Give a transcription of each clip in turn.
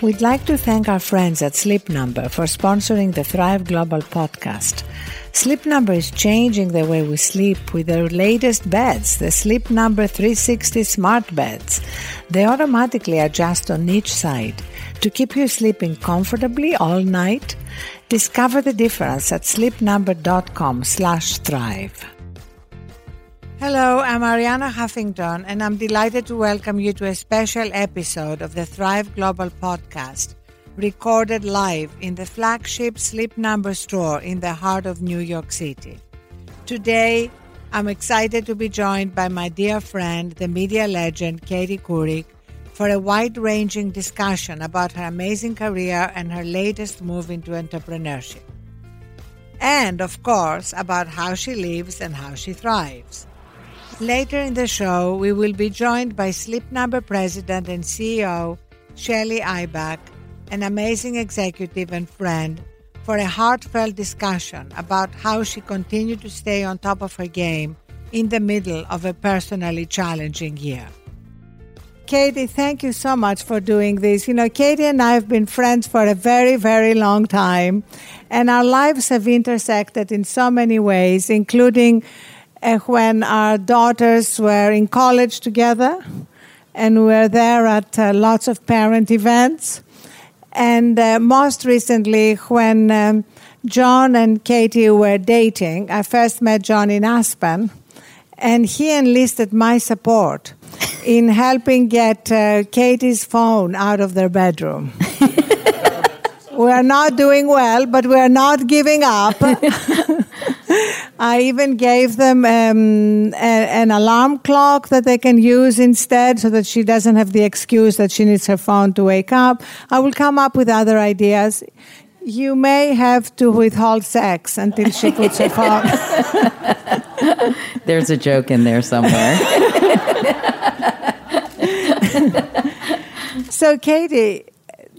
We'd like to thank our friends at Sleep Number for sponsoring the Thrive Global podcast. Sleep Number is changing the way we sleep with their latest beds, the Sleep Number 360 smart beds. They automatically adjust on each side to keep you sleeping comfortably all night. Discover the difference at sleepnumber.com/thrive. Hello, I'm Arianna Huffington, and I'm delighted to welcome you to a special episode of the Thrive Global podcast, recorded live in the flagship Sleep Number store in the heart of New York City. Today, I'm excited to be joined by my dear friend, the media legend Katie Couric, for a wide ranging discussion about her amazing career and her latest move into entrepreneurship. And, of course, about how she lives and how she thrives. Later in the show, we will be joined by Sleep Number President and CEO Shelly Ibach, an amazing executive and friend, for a heartfelt discussion about how she continued to stay on top of her game in the middle of a personally challenging year. Katie, thank you so much for doing this. You know, Katie and I have been friends for a very, very long time, and our lives have intersected in so many ways, including uh, when our daughters were in college together and we were there at uh, lots of parent events. And uh, most recently, when um, John and Katie were dating, I first met John in Aspen, and he enlisted my support in helping get uh, Katie's phone out of their bedroom. we are not doing well, but we are not giving up. I even gave them um, a, an alarm clock that they can use instead so that she doesn't have the excuse that she needs her phone to wake up. I will come up with other ideas. You may have to withhold sex until she puts her phone. There's a joke in there somewhere. so, Katie,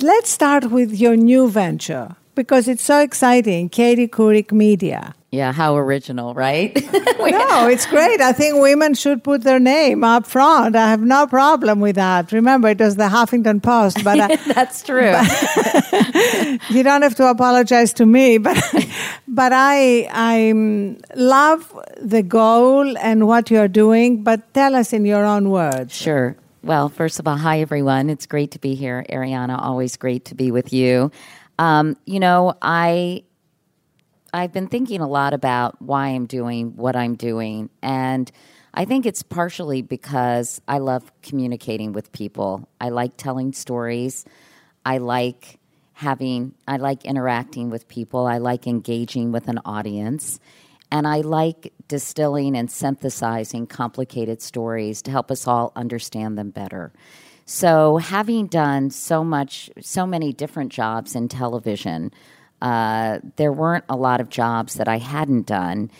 let's start with your new venture because it's so exciting Katie Couric Media. Yeah, how original, right? no, it's great. I think women should put their name up front. I have no problem with that. Remember, it was the Huffington Post, but I, that's true. But, you don't have to apologize to me, but but I I love the goal and what you're doing. But tell us in your own words. Sure. Well, first of all, hi everyone. It's great to be here, Arianna. Always great to be with you. Um, you know, I I've been thinking a lot about why I'm doing what I'm doing. And I think it's partially because I love communicating with people. I like telling stories. I like having, I like interacting with people. I like engaging with an audience. And I like distilling and synthesizing complicated stories to help us all understand them better. So, having done so much, so many different jobs in television, uh, there weren't a lot of jobs that I hadn't done,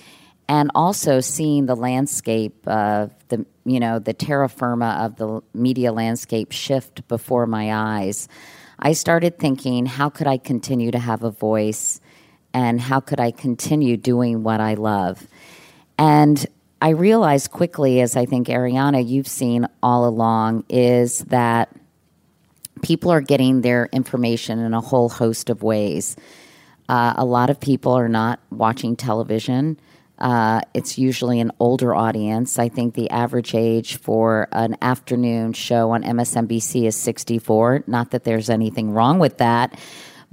and also seeing the landscape of the you know the terra firma of the media landscape shift before my eyes. I started thinking, how could I continue to have a voice, and how could I continue doing what I love, and I realized quickly, as I think Arianna, you've seen all along, is that people are getting their information in a whole host of ways. Uh, a lot of people are not watching television. Uh, it's usually an older audience. I think the average age for an afternoon show on MSNBC is 64. Not that there's anything wrong with that,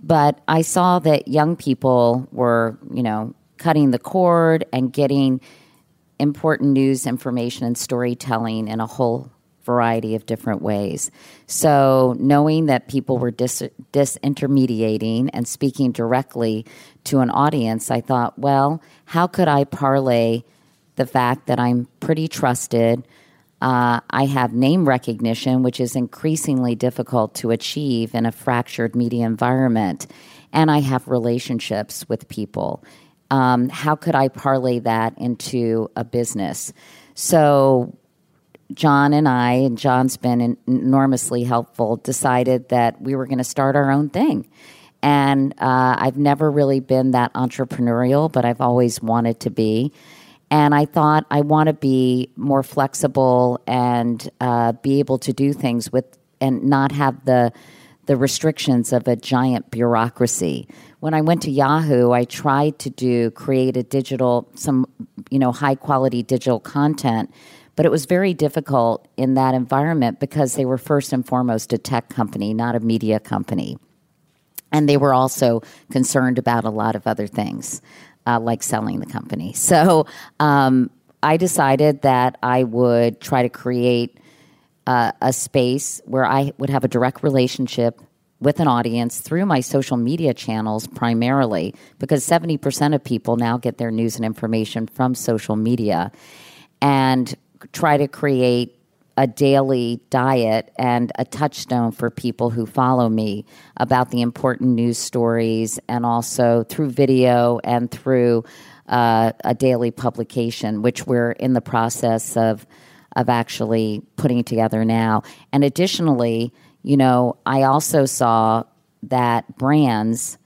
but I saw that young people were, you know, cutting the cord and getting important news information and storytelling in a whole variety of different ways. So, knowing that people were dis- disintermediating and speaking directly to an audience, I thought, well, how could I parlay the fact that I'm pretty trusted? Uh, I have name recognition, which is increasingly difficult to achieve in a fractured media environment. And I have relationships with people. Um, how could I parlay that into a business? So, John and I, and John's been enormously helpful, decided that we were going to start our own thing. And uh, I've never really been that entrepreneurial, but I've always wanted to be. And I thought I want to be more flexible and uh, be able to do things with and not have the the restrictions of a giant bureaucracy. When I went to Yahoo, I tried to do create a digital some you know high quality digital content, but it was very difficult in that environment because they were first and foremost a tech company, not a media company. And they were also concerned about a lot of other things uh, like selling the company. So um, I decided that I would try to create uh, a space where I would have a direct relationship with an audience through my social media channels primarily, because 70% of people now get their news and information from social media, and try to create a daily diet and a touchstone for people who follow me about the important news stories and also through video and through uh, a daily publication, which we're in the process of of actually putting together now. And additionally, you know, I also saw that brands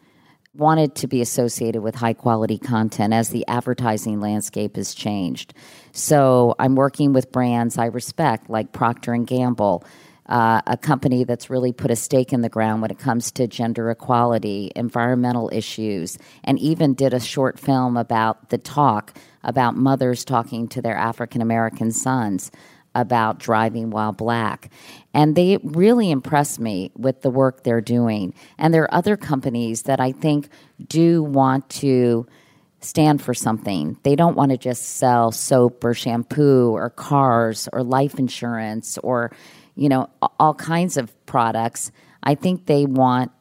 wanted to be associated with high quality content as the advertising landscape has changed. So I'm working with brands I respect, like Procter and Gamble, uh, a company that's really put a stake in the ground when it comes to gender equality, environmental issues, and even did a short film about the talk about mothers talking to their African American sons about driving while black. And they really impress me with the work they're doing. And there are other companies that I think do want to stand for something. They don't want to just sell soap or shampoo or cars or life insurance or, you know, all kinds of products. I think they want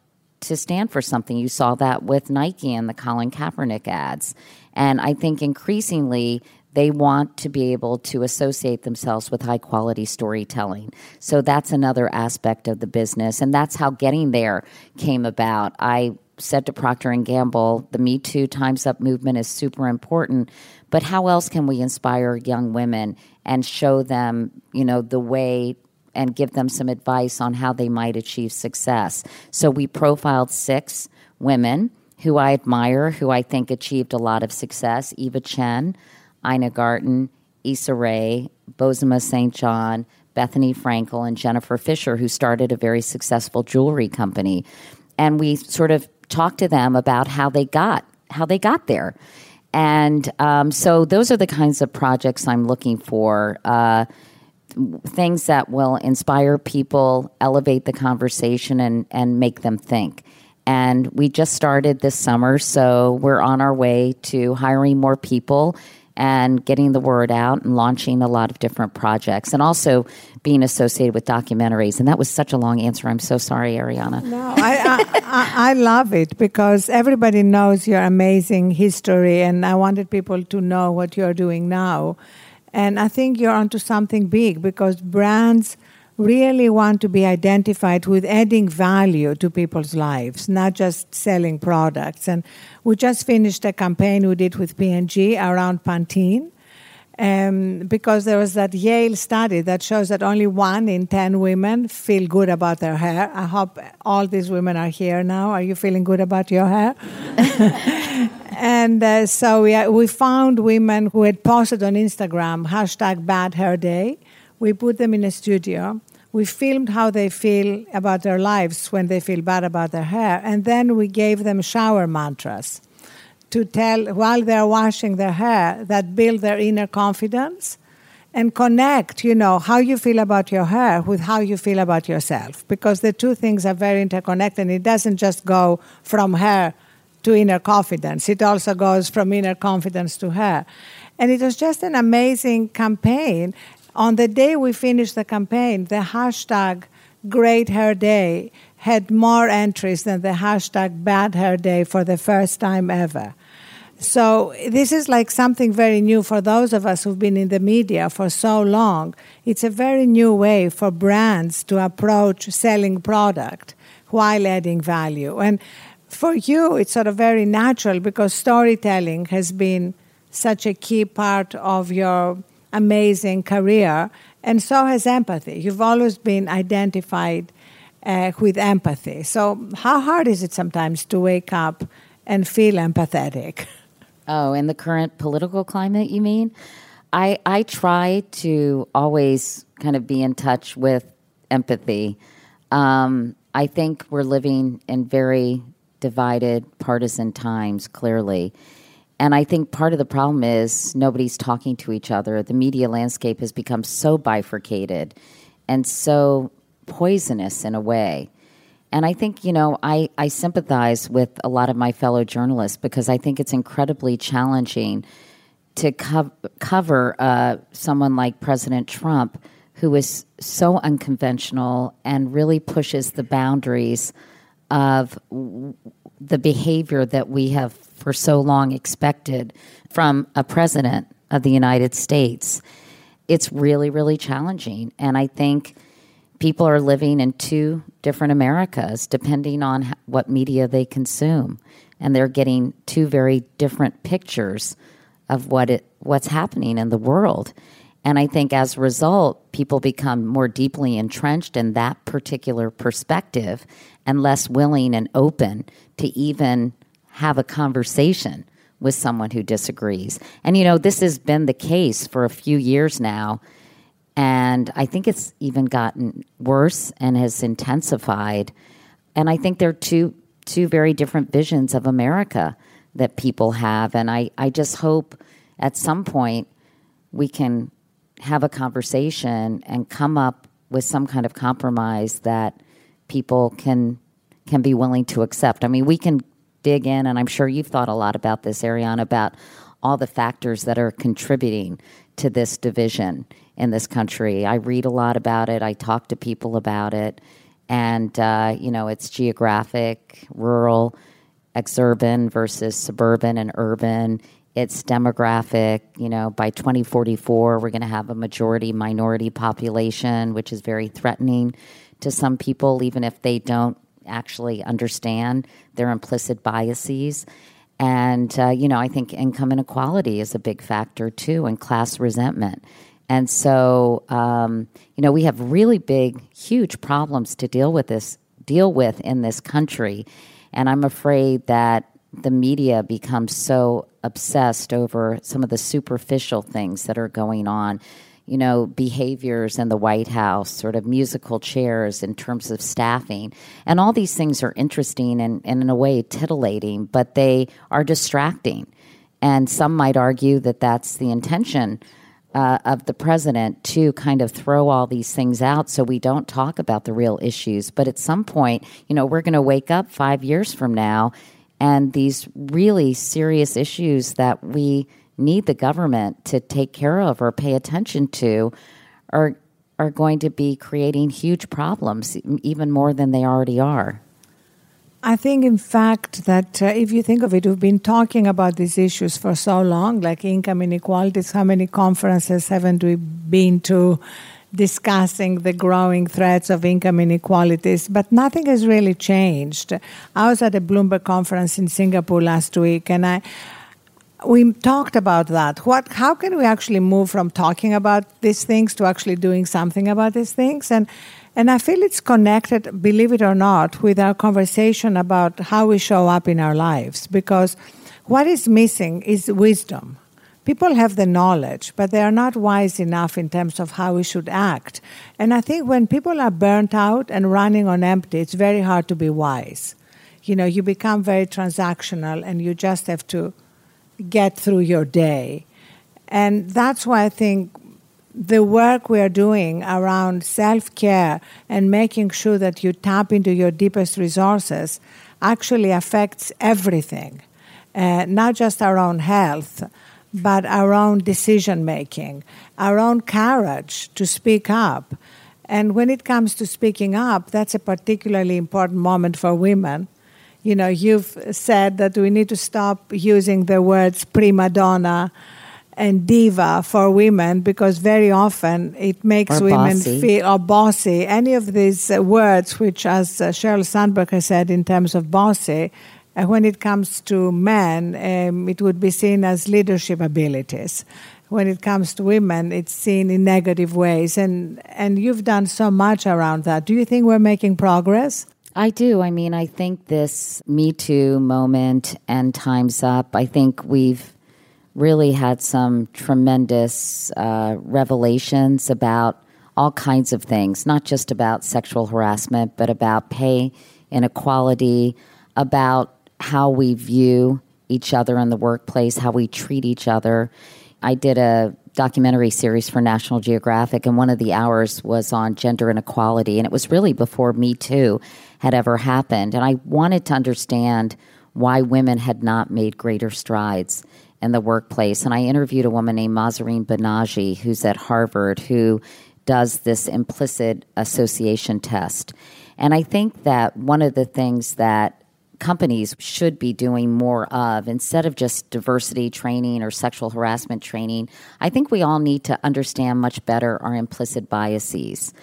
to stand for something. You saw that with Nike and the Colin Kaepernick ads. And I think increasingly they want to be able to associate themselves with high quality storytelling. So that's another aspect of the business and that's how getting there came about. I said to Procter and Gamble, the Me Too Times Up movement is super important, but how else can we inspire young women and show them, you know, the way and give them some advice on how they might achieve success? So we profiled six women who I admire, who I think achieved a lot of success. Eva Chen, Ina Garten, Issa Rae, Bozoma St. John, Bethenny Frankel, and Jennifer Fisher, who started a very successful jewelry company. And we sort of talked to them about how they got how they got there. And um, so those are the kinds of projects I'm looking for. Uh, things that will inspire people, elevate the conversation, and, and make them think. And we just started this summer, so we're on our way to hiring more people and getting the word out and launching a lot of different projects and also being associated with documentaries. And that was such a long answer. I'm so sorry, Arianna. No, I, I, I, love it because everybody knows your amazing history, and I wanted people to know what you're doing now. And I think you're onto something big because brands really want to be identified with adding value to people's lives, not just selling products. And we just finished a campaign we did with P&G around Pantene. Um, because there was that Yale study that shows that only one in 10 women feel good about their hair. I hope all these women are here now. Are you feeling good about your hair? and uh, so we, uh, we found women who had posted on Instagram hashtag bad hair day. We put them in a studio we filmed how they feel about their lives when they feel bad about their hair, and then we gave them shower mantras to tell while they're washing their hair that build their inner confidence and connect, you know, how you feel about your hair with how you feel about yourself. Because the two things are very interconnected. It doesn't just go from hair to inner confidence, it also goes from inner confidence to hair. And it was just an amazing campaign. On the day we finished the campaign, the hashtag Great Hair Day had more entries than the hashtag Bad Hair Day for the first time ever. So this is like something very new for those of us who've been in the media for so long. It's a very new way for brands to approach selling product while adding value. And for you, it's sort of very natural because storytelling has been such a key part of your amazing career, and so has empathy. You've always been identified uh, with empathy. So, how hard is it sometimes to wake up and feel empathetic? Oh, in the current political climate, you mean? I I try to always kind of be in touch with empathy. Um, I think we're living in very divided, partisan times, clearly. And I think part of the problem is nobody's talking to each other. The media landscape has become so bifurcated and so poisonous in a way. And I think, you know, I, I sympathize with a lot of my fellow journalists because I think it's incredibly challenging to co- cover uh, someone like President Trump, who is so unconventional and really pushes the boundaries of the behavior that we have for so long expected from a president of the United States. It's really, really challenging. And I think people are living in two different Americas depending on what media they consume. And they're getting two very different pictures of what it, what's happening in the world. And I think as a result, people become more deeply entrenched in that particular perspective and less willing and open to even have a conversation with someone who disagrees. And, you know, this has been the case for a few years now. And I think it's even gotten worse and has intensified. And I think there are two, two very different visions of America that people have. And I, I just hope at some point we can have a conversation and come up with some kind of compromise that people can can be willing to accept. I mean, we can dig in, and I'm sure you've thought a lot about this, Arianna, about all the factors that are contributing to this division in this country. I read a lot about it. I talk to people about it, and uh, you know, it's geographic, rural, exurban versus suburban and urban it's demographic. You know, by 2044, we're going to have a majority minority population, which is very threatening to some people, even if they don't actually understand their implicit biases. And, uh, you know, I think income inequality is a big factor too, and class resentment. And so, um, you know, we have really big, huge problems to deal with this, deal with in this country. And I'm afraid that the media becomes so obsessed over some of the superficial things that are going on you know, behaviors in the White House, sort of musical chairs in terms of staffing. And all these things are interesting and, and, in a way, titillating, but they are distracting. And some might argue that that's the intention uh, of the president to kind of throw all these things out so we don't talk about the real issues. But at some point, you know, we're going to wake up five years from now and these really serious issues that we need the government to take care of or pay attention to are are going to be creating huge problems even more than they already are. I think, in fact, that uh, if you think of it, we've been talking about these issues for so long, like income inequalities. How many conferences haven't we been to? discussing the growing threats of income inequalities, but nothing has really changed. I was at a Bloomberg conference in Singapore last week, and I we talked about that. What, how can we actually move from talking about these things to actually doing something about these things? And and I feel it's connected, believe it or not, with our conversation about how we show up in our lives. Because what is missing is wisdom people have the knowledge, but they are not wise enough in terms of how we should act. And I think when people are burnt out and running on empty, it's very hard to be wise. You know, you become very transactional and you just have to get through your day. And that's why I think the work we are doing around self care and making sure that you tap into your deepest resources actually affects everything, uh, not just our own health but our own decision making, our own courage to speak up. And when it comes to speaking up, that's a particularly important moment for women. You know, you've said that we need to stop using the words prima donna and diva for women because very often it makes or women bossy. feel or bossy. Any of these uh, words, which, as uh, Sheryl Sandberg has said in terms of bossy, uh, when it comes to men, um, it would be seen as leadership abilities. When it comes to women, it's seen in negative ways. And, and you've done so much around that. Do you think we're making progress? I do. I mean, I think this Me Too moment and Time's Up, I think we've really had some tremendous uh, revelations about all kinds of things, not just about sexual harassment, but about pay inequality, about how we view each other in the workplace, how we treat each other. I did a documentary series for National Geographic, and one of the hours was on gender inequality. And it was really before Me Too had ever happened. And I wanted to understand why women had not made greater strides in the workplace. And I interviewed a woman named Mahzarin Banaji, who's at Harvard, who does this implicit association test. And I think that one of the things that companies should be doing more of instead of just diversity training or sexual harassment training. I think we all need to understand much better our implicit biases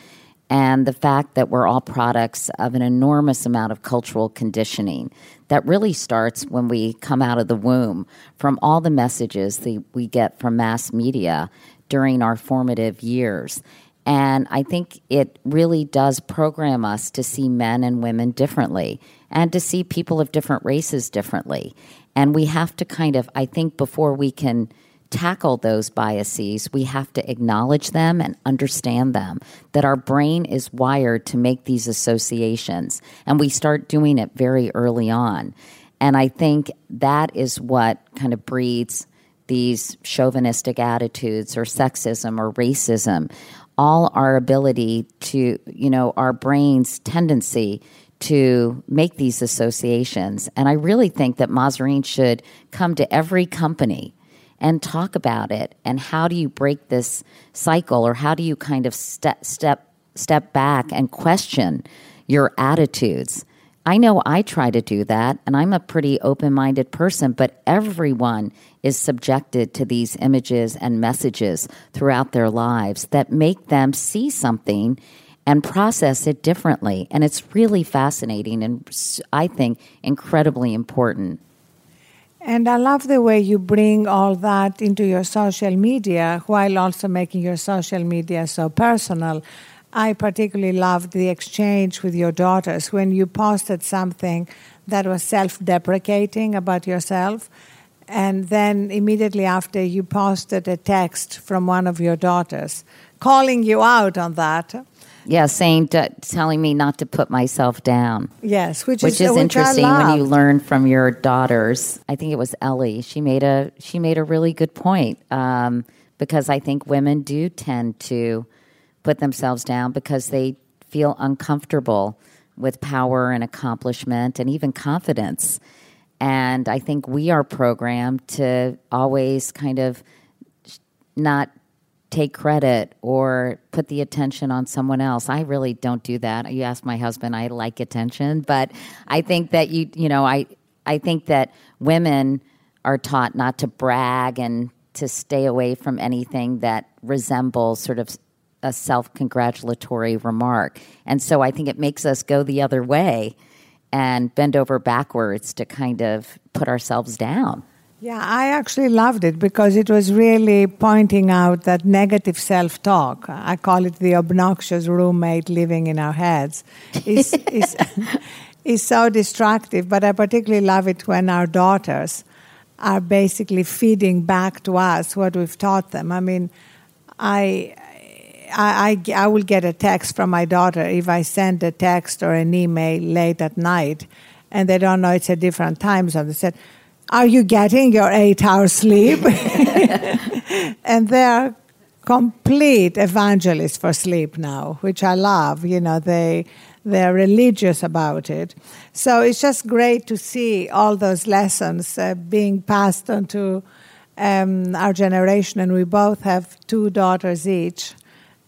and the fact that we're all products of an enormous amount of cultural conditioning that really starts when we come out of the womb from all the messages that we get from mass media during our formative years. And I think it really does program us to see men and women differently and to see people of different races differently. And we have to kind of, I think, before we can tackle those biases, we have to acknowledge them and understand them. That our brain is wired to make these associations, and we start doing it very early on. And I think that is what kind of breeds these chauvinistic attitudes or sexism or racism. All our ability to, you know, our brain's tendency to make these associations. And I really think that Mahzarin should come to every company and talk about it and how do you break this cycle or how do you kind of step step step back and question your attitudes i know i try to do that and i'm a pretty open-minded person but everyone is subjected to these images and messages throughout their lives that make them see something and process it differently and it's really fascinating and i think incredibly important and I love the way you bring all that into your social media while also making your social media so personal. I particularly loved the exchange with your daughters when you posted something that was self deprecating about yourself. And then immediately after, you posted a text from one of your daughters calling you out on that yeah, saying to, telling me not to put myself down. Yes, which, which is, is which interesting when you learn from your daughters. I think it was Ellie. She made a she made a really good point um, because I think women do tend to put themselves down because they feel uncomfortable with power and accomplishment and even confidence. And I think we are programmed to always kind of not take credit or put the attention on someone else. I really don't do that. You ask my husband, I like attention, but I think that you you know, I I think that women are taught not to brag and to stay away from anything that resembles sort of a self-congratulatory remark. And so I think it makes us go the other way and bend over backwards to kind of put ourselves down. Yeah, I actually loved it because it was really pointing out that negative self talk, I call it the obnoxious roommate living in our heads, is, is, is so destructive. But I particularly love it when our daughters are basically feeding back to us what we've taught them. I mean, I, I, I, I will get a text from my daughter if I send a text or an email late at night and they don't know it's a different time zone. They said, are you getting your eight hours sleep? and they're complete evangelists for sleep now, which I love. You know, they they're religious about it. So it's just great to see all those lessons uh, being passed on to um, our generation, and we both have two daughters each.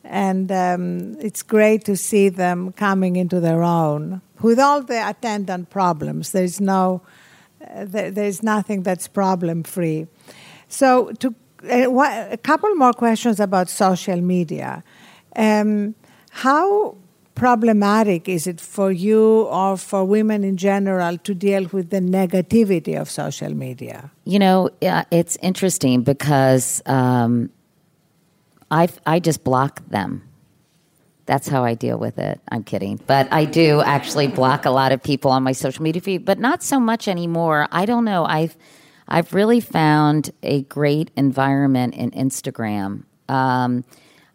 And um, it's great to see them coming into their own. with all the attendant problems. There's no, there, there's nothing that's problem free. So, to uh, a couple more questions about social media. Um, how problematic is it for you or for women in general to deal with the negativity of social media? You know, it's interesting because um, I I just block them. That's how I deal with it. I'm kidding. But I do actually block a lot of people on my social media feed, but not so much anymore. I don't know. I've I've really found a great environment in Instagram. Um,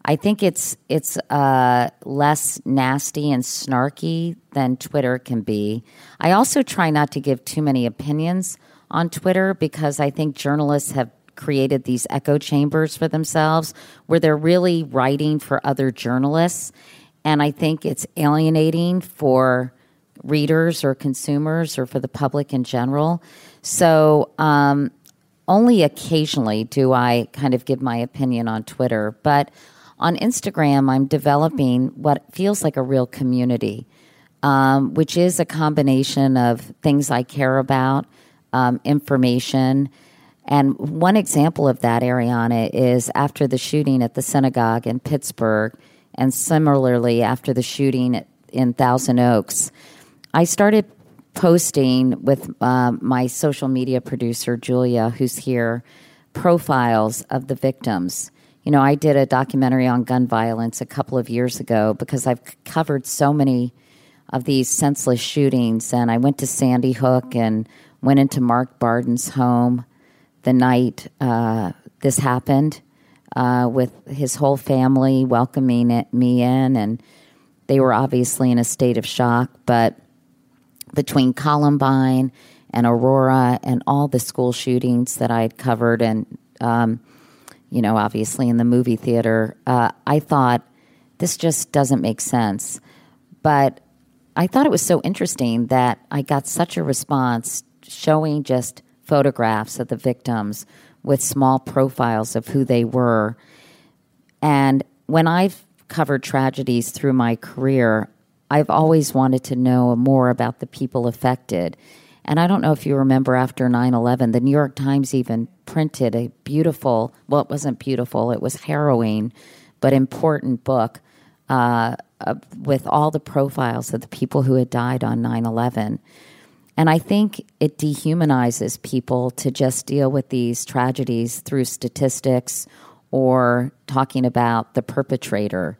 I think it's it's uh, less nasty and snarky than Twitter can be. I also try not to give too many opinions on Twitter because I think journalists have created these echo chambers for themselves where they're really writing for other journalists, and I think it's alienating for readers or consumers or for the public in general. So. Um, only occasionally do I kind of give my opinion on Twitter, but on Instagram, I'm developing what feels like a real community, um, which is a combination of things I care about, um, information. And one example of that, Arianna, is after the shooting at the synagogue in Pittsburgh, and similarly after the shooting in Thousand Oaks, I started posting with uh, my social media producer, Julia, who's here, profiles of the victims you know, I did a documentary on gun violence a couple of years ago because I've covered so many of these senseless shootings. And I went to Sandy Hook and went into Mark Barden's home the night uh, this happened uh, with his whole family welcoming it, me in. And they were obviously in a state of shock. But between Columbine and Aurora and all the school shootings that I had covered and um, you know, obviously in the movie theater, uh, I thought this just doesn't make sense. But I thought it was so interesting that I got such a response showing just photographs of the victims with small profiles of who they were. And when I've covered tragedies through my career, I've always wanted to know more about the people affected. And I don't know if you remember after 9 11, the New York Times even printed a beautiful, well, it wasn't beautiful, it was harrowing, but important book uh, with all the profiles of the people who had died on 9 11. And I think it dehumanizes people to just deal with these tragedies through statistics or talking about the perpetrator.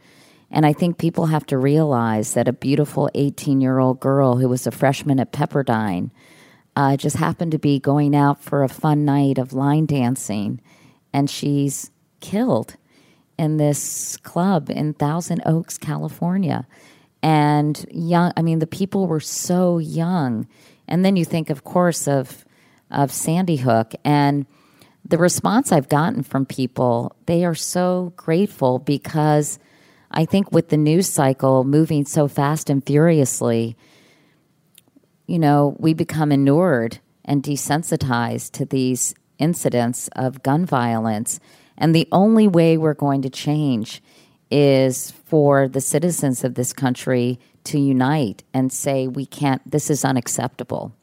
And I think people have to realize that a beautiful 18 year old girl who was a freshman at Pepperdine uh, just happened to be going out for a fun night of line dancing, and she's killed in this club in Thousand Oaks, California. And young, I mean, the people were so young. And then you think, of course, of of Sandy Hook and the response I've gotten from people, they are so grateful because I think with the news cycle moving so fast and furiously, you know, we become inured and desensitized to these incidents of gun violence. And the only way we're going to change is for the citizens of this country to unite and say, we can't, this is unacceptable.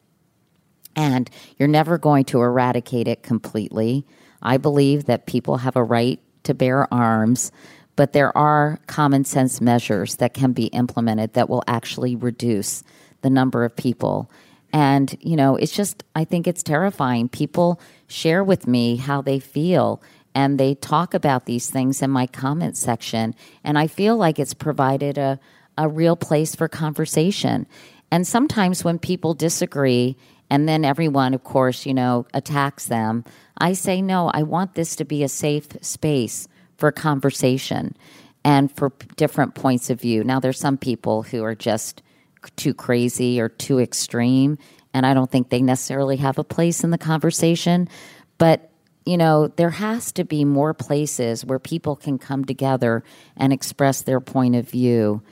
And you're never going to eradicate it completely. I believe that people have a right to bear arms, but there are common sense measures that can be implemented that will actually reduce the number of people. And, you know, it's just, I think it's terrifying. People share with me how they feel and they talk about these things in my comment section. And I feel like it's provided a, a real place for conversation. And sometimes when people disagree, and then everyone, of course, you know, attacks them, I say, no, I want this to be a safe space for conversation and for different points of view. Now, there's some people who are just, too crazy or too extreme. And I don't think they necessarily have a place in the conversation. But, you know, there has to be more places where people can come together and express their point of view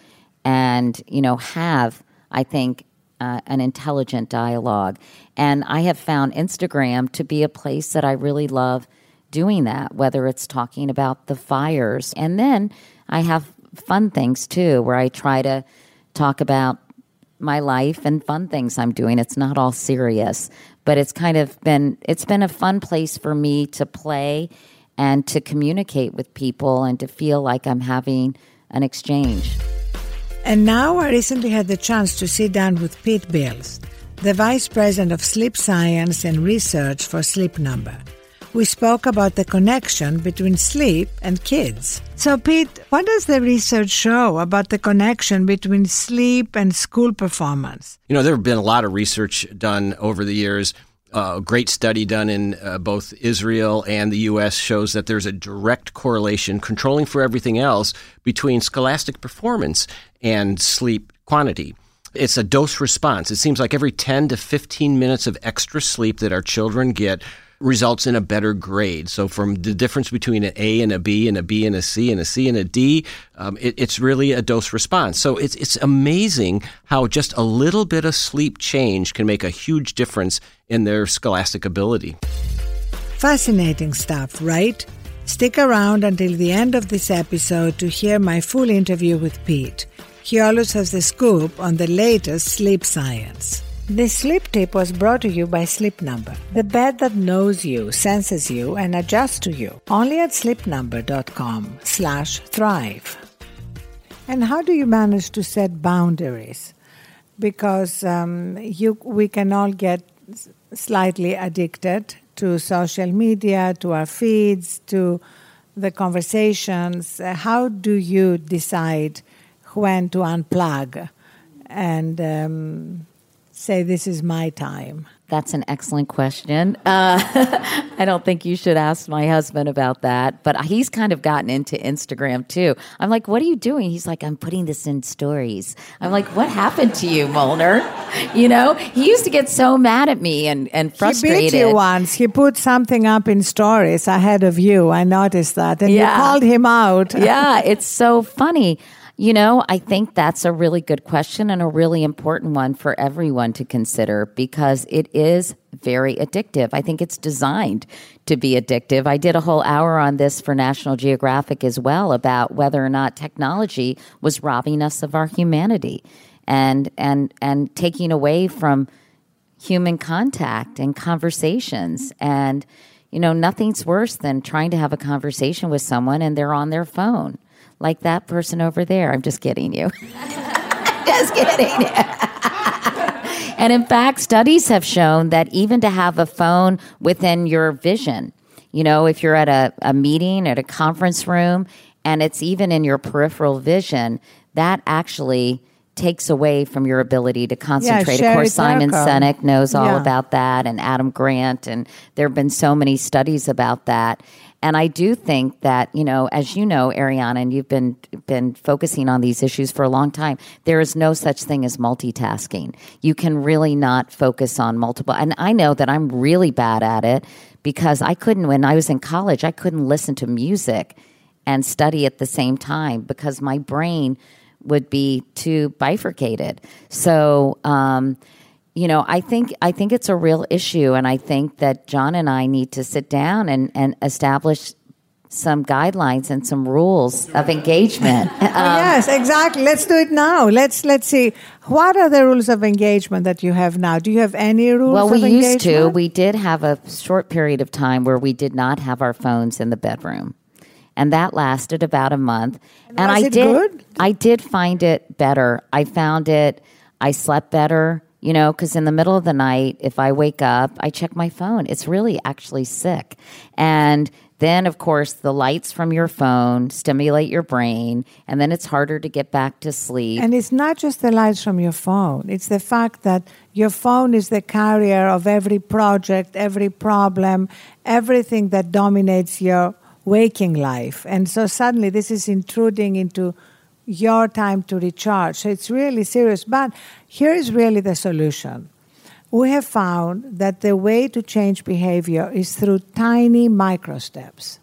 and, you know, have, I think, uh, an intelligent dialogue. And I have found Instagram to be a place that I really love doing that, whether it's talking about the fires. And then I have fun things too, where I try to talk about my life and fun things I'm doing. It's not all serious, but it's kind of been it's been a fun place for me to play and to communicate with people and to feel like I'm having an exchange. And now I recently had the chance to sit down with Pete Bils, the Vice President of Sleep Science and Research for Sleep Number. We spoke about the connection between sleep and kids. So, Pete, what does the research show about the connection between sleep and school performance? You know, there have been a lot of research done over the years. Uh, a great study done in uh, both Israel and the U.S. shows that there's a direct correlation, controlling for everything else, between scholastic performance and sleep quantity. It's a dose response. It seems like every 10 to 15 minutes of extra sleep that our children get results in a better grade. So, from the difference between an A and a B, and a B and a C, and a C and a D, um, it, it's really a dose response. So, it's, it's amazing how just a little bit of sleep change can make a huge difference in their scholastic ability. Fascinating stuff, right? Stick around until the end of this episode to hear my full interview with Pete. Always has the scoop on the latest sleep science. This sleep tip was brought to you by Sleep Number, the bed that knows you, senses you, and adjusts to you. Only at sleepnumber.com slash thrive. And how do you manage to set boundaries? Because um, you, we can all get slightly addicted to social media, to our feeds, to the conversations. How do you decide when to unplug and um, say, This is my time? That's an excellent question. Uh, I don't think you should ask my husband about that, but he's kind of gotten into Instagram too. I'm like, what are you doing? He's like, I'm putting this in stories. I'm like, what happened to you, Molner? You know, he used to get so mad at me and, and frustrated. He beat you once. He put something up in stories ahead of you. I noticed that. And Yeah. you called him out. yeah, it's so funny. You know, I think that's a really good question and a really important one for everyone to consider because it is very addictive. I think it's designed to be addictive. I did a whole hour on this for National Geographic as well about whether or not technology was robbing us of our humanity and and and taking away from human contact and conversations and you know nothing's worse than trying to have a conversation with someone and they're on their phone like that person over there i'm just kidding you just kidding and in fact studies have shown that even to have a phone within your vision you know if you're at a, a meeting at a conference room and it's even in your peripheral vision that actually takes away from your ability to concentrate. of course, Simon. Sinek knows all Yeah. about that, and Adam Grant, and there have been so many studies about that. And I do think that you know, as you know, Arianna, and you've been been focusing on these issues for a long time. There is no such thing as multitasking. You can really not focus on multiple. And I know that I'm really bad at it because I couldn't when I was in college. I couldn't listen to music and study at the same time because my brain would be too bifurcated. So, um, you know, I think I think it's a real issue, and I think that John and I need to sit down and, and establish some guidelines and some rules of engagement. Um, yes, exactly. Let's do it now. Let's let's see. What are the rules of engagement that you have now? Do you have any rules? well, we used to. We did have a short period of time where we did not have our phones in the bedroom. And that lasted about a month. And, was I did good? I did find it better. I found it I slept better, you know, cuz in the middle of the night if I wake up, I check my phone. It's really actually sick. And then of course the lights from your phone stimulate your brain and then it's harder to get back to sleep. And it's not just the lights from your phone. It's the fact that your phone is the carrier of every project, every problem, everything that dominates your waking life. And so suddenly this is intruding into your time to recharge. So it's really serious. But here is really the solution. We have found that the way to change behavior is through tiny micro steps.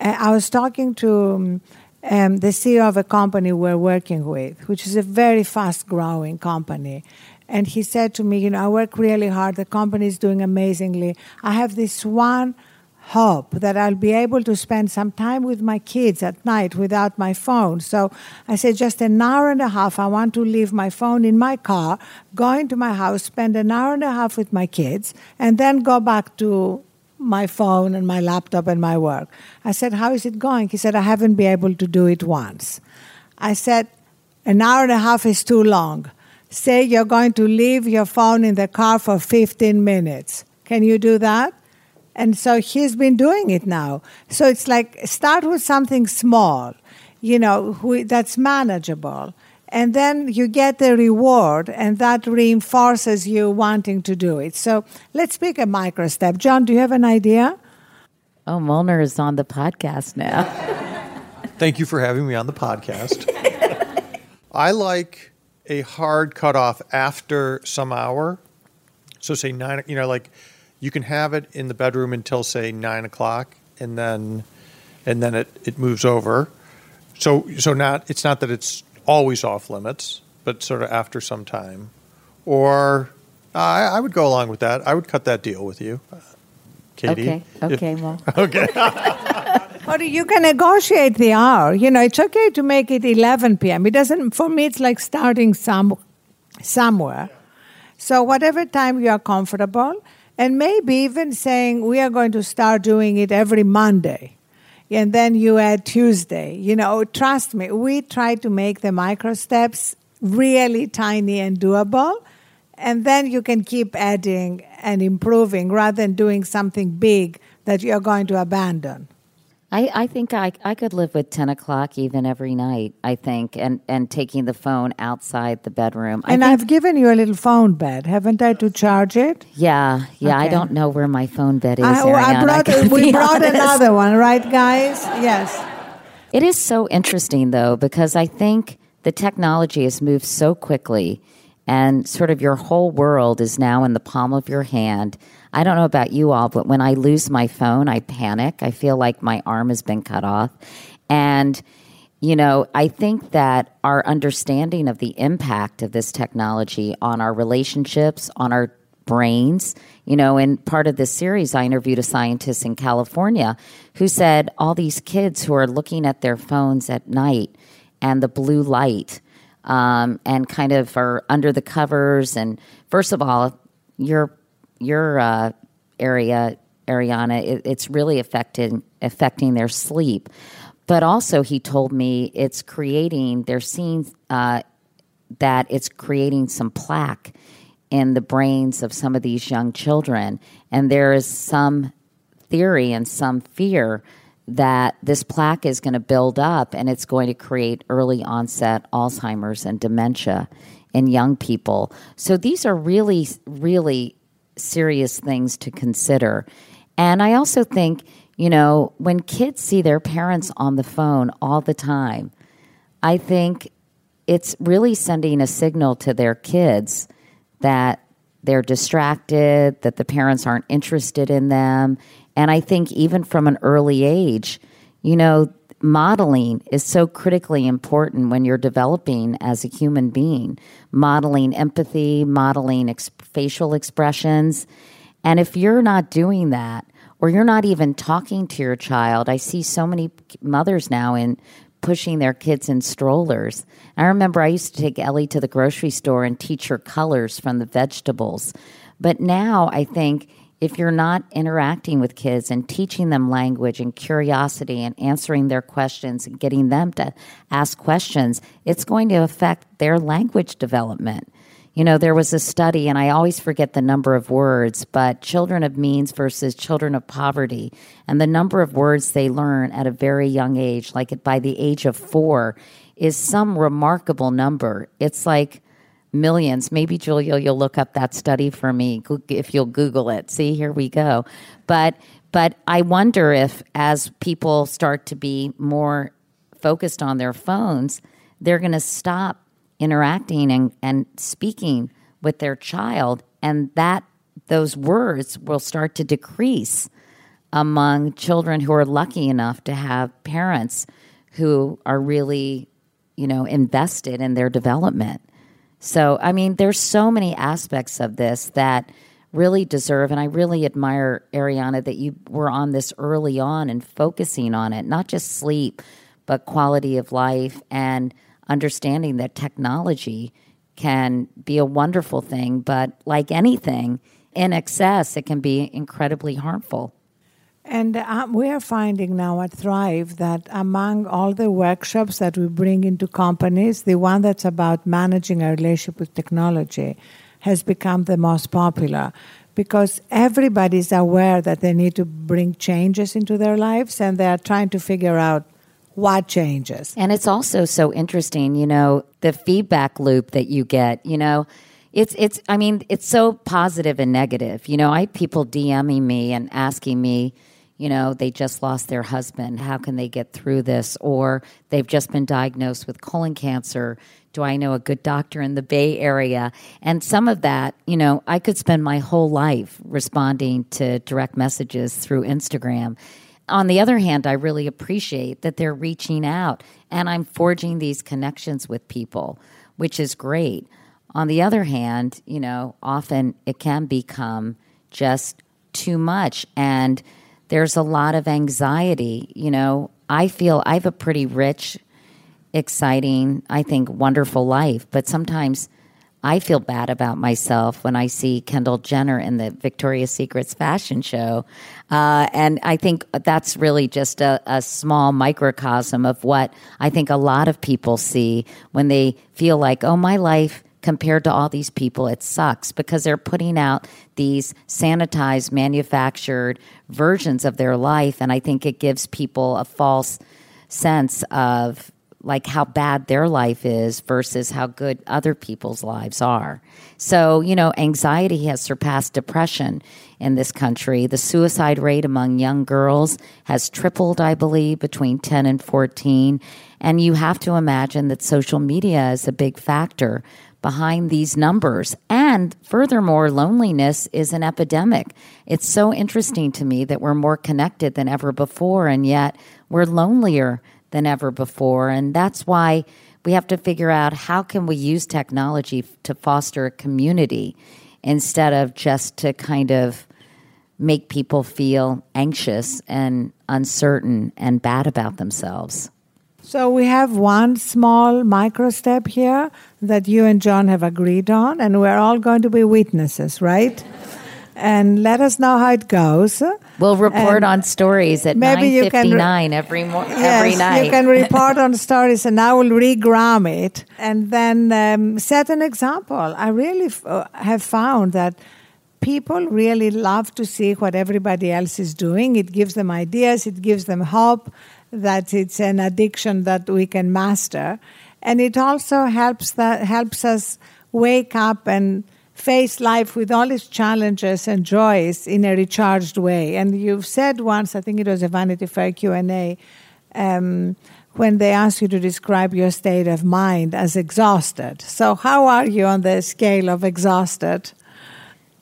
Uh, I was talking to um, um, the CEO of a company we're working with, which is a very fast growing company. And he said to me, You know, I work really hard. The company is doing amazingly. I have this one hope that I'll be able to spend some time with my kids at night without my phone. So I said, just an hour and a half. I want to leave my phone in my car, go into my house, spend an hour and a half with my kids, and then go back to my phone and my laptop and my work. I said, How is it going? He said, I haven't been able to do it once. I said, An hour and a half is too long. Say you're going to leave your phone in the car for 15 minutes. Can you do that? And so he's been doing it now. So it's like start with something small, you know, who, that's manageable. And then you get the reward, and that reinforces you wanting to do it. So let's pick a micro step. John, do you have an idea? Oh, Molner is on the podcast now. Thank you for having me on the podcast. I like a hard cutoff after some hour. So, say nine, you know, like you can have it in the bedroom until say nine o'clock, and then and then it, it moves over. So so not it's not that it's always off limits, but sort of after some time. Or uh, I, I would go along with that. I would cut that deal with you, uh, Katie. Okay. Okay. Well. Okay. Or you can negotiate the hour. You know, it's okay to make it 11 p.m. It doesn't, for me, it's like starting some, somewhere. So, whatever time you are comfortable, and maybe even saying we are going to start doing it every Monday. And then you add Tuesday. You know, trust me, we try to make the micro steps really tiny and doable. And then you can keep adding and improving rather than doing something big that you're going to abandon. I, I think I, I could live with 10 o'clock even every night, I think, and, and taking the phone outside the bedroom. I and think, I've given you a little phone bed, haven't I, to charge it? Yeah, yeah, I don't know where my phone bed is. I, oh, I brought, we brought honest. another one, right, guys? Yes. It is so interesting, though, because I think the technology has moved so quickly and sort of your whole world is now in the palm of your hand. I don't know about you all, but when I lose my phone, I panic. I feel like my arm has been cut off. And, you know, I think that our understanding of the impact of this technology on our relationships, on our brains. You know, in part of this series, I interviewed a scientist in California who said all these kids who are looking at their phones at night and the blue light um, and kind of are under the covers. And first of all, your your uh, area, Arianna, it, it's really affecting affecting their sleep. But also, he told me it's creating. They're seeing uh, that it's creating some plaque in the brains of some of these young children. And there is some theory and some fear that this plaque is going to build up and it's going to create early onset Alzheimer's and dementia in young people. So these are really, really serious things to consider. And I also think, you know, when kids see their parents on the phone all the time, I think it's really sending a signal to their kids that they're distracted, that the parents aren't interested in them. And I think even from an early age, you know, modeling is so critically important when you're developing as a human being. Modeling empathy, modeling ex- facial expressions. And if you're not doing that, or you're not even talking to your child, I see so many mothers now in pushing their kids in strollers. I remember I used to take Ellie to the grocery store and teach her colors from the vegetables. But now I think if you're not interacting with kids and teaching them language and curiosity and answering their questions and getting them to ask questions, it's going to affect their language development. You know, there was a study, and I always forget the number of words, but children of means versus children of poverty, and the number of words they learn at a very young age, like by the age of four, is some remarkable number. It's like millions. Maybe Julia, you'll look up that study for me if you'll Google it. See, here we go. But but I wonder if as people start to be more focused on their phones, they're going to stop interacting and, and speaking with their child, and that those words will start to decrease among children who are lucky enough to have parents who are really, you know, invested in their development. So, I mean, there's so many aspects of this that really deserve. And I really admire, Arianna, that you were on this early on and focusing on it, not just sleep, but quality of life and understanding that technology can be a wonderful thing, but like anything, in excess, it can be incredibly harmful. And uh, we are finding now at Thrive that among all the workshops that we bring into companies, the one that's about managing a relationship with technology has become the most popular because everybody's aware that they need to bring changes into their lives and they are trying to figure out what changes. And it's also so interesting, you know, the feedback loop that you get, you know, it's it's I mean, it's so positive and negative. You know, I people DMing me and asking me, you know, they just lost their husband. How can they get through this? Or they've just been diagnosed with colon cancer. Do I know a good doctor in the Bay Area? And some of that, you know, I could spend my whole life responding to direct messages through Instagram. On the other hand, I really appreciate that they're reaching out and I'm forging these connections with people, which is great. On the other hand, you know, often it can become just too much and there's a lot of anxiety. You know, I feel I have a pretty rich, exciting, I think wonderful life, but sometimes I feel bad about myself when I see Kendall Jenner in the Victoria's Secrets fashion show. Uh, and I think that's really just a, a, small microcosm of what I think a lot of people see when they feel like, oh, my life compared to all these people, it sucks because they're putting out these sanitized, manufactured versions of their life. And I think it gives people a false sense of like how bad their life is versus how good other people's lives are. So, you know, anxiety has surpassed depression in this country. The suicide rate among young girls has tripled, I believe, between 10 and 14. And you have to imagine that social media is a big factor behind these numbers. And furthermore, loneliness is an epidemic. It's so interesting to me that we're more connected than ever before, and yet we're lonelier than ever before. And that's why we have to figure out how can we use technology to foster a community instead of just to kind of make people feel anxious and uncertain and bad about themselves. So we have one small micro step here that you and John have agreed on, and we're all going to be witnesses, right? and let us know how it goes. We'll report and on stories at maybe you can re- every mo- yes, every night. you can report on stories, and I will regram it and then um, set an example. I really f- uh, have found that people really love to see what everybody else is doing. It gives them ideas, it gives them hope, that it's an addiction that we can master, and it also helps that helps us wake up and face life with all its challenges and joys in a recharged way. And you've said once, I think it was a Vanity Fair Q and A. Um, when they asked you to describe your state of mind as exhausted. So, how are you on the scale of exhausted?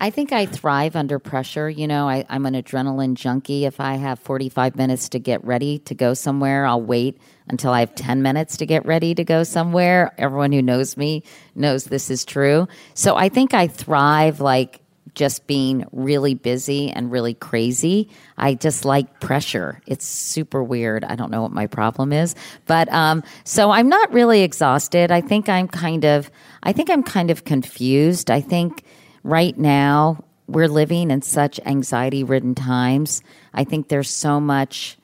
I think I thrive under pressure. You know, I, am an adrenaline junkie. If I have 45 minutes to get ready to go somewhere, I'll wait until I have 10 minutes to get ready to go somewhere. Everyone who knows me knows this is true. So I think I thrive like just being really busy and really crazy. I just like pressure. It's super weird. I don't know what my problem is, but um, so I'm not really exhausted. I think I'm kind of, I think I'm kind of confused. I think right now we're living in such anxiety ridden times. I think there's so much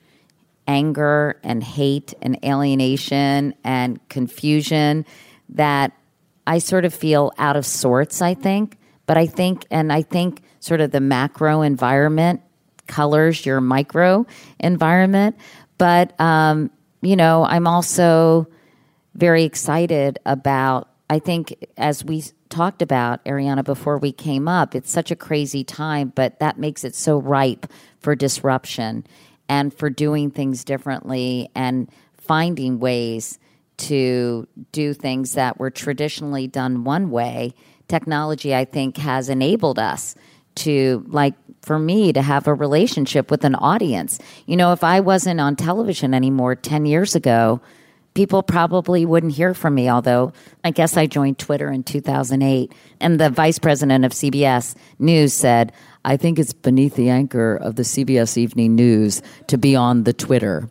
anger and hate and alienation and confusion that I sort of feel out of sorts, I think. But I think, and I think sort of the macro environment colors your micro environment. But, um, you know, I'm also very excited about, I think, as we talked about, Arianna, before we came up. It's such a crazy time, but that makes it so ripe for disruption and for doing things differently and finding ways to do things that were traditionally done one way. Technology, I think, has enabled us to, like, for me to have a relationship with an audience. You know, if I wasn't on television anymore 10 years ago, people probably wouldn't hear from me, although I guess I joined Twitter in 2008. And the vice president of CBS News said, I think it's beneath the anchor of the CBS Evening News to be on the Twitter.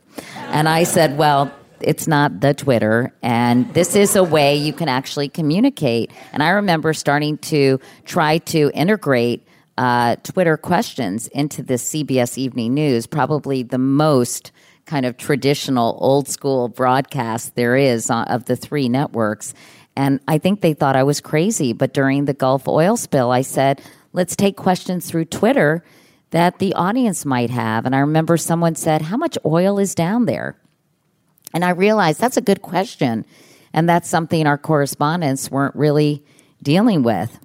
And I said, well, it's not the Twitter, and this is a way you can actually communicate. And I remember starting to try to integrate uh, Twitter questions into the CBS Evening News, probably the most kind of traditional old school broadcast there is uh, of the three networks. And I think they thought I was crazy. But during the Gulf oil spill, I said, let's take questions through Twitter that the audience might have. And I remember someone said, How much oil is down there? And I realized that's a good question. And that's something our correspondents weren't really dealing with.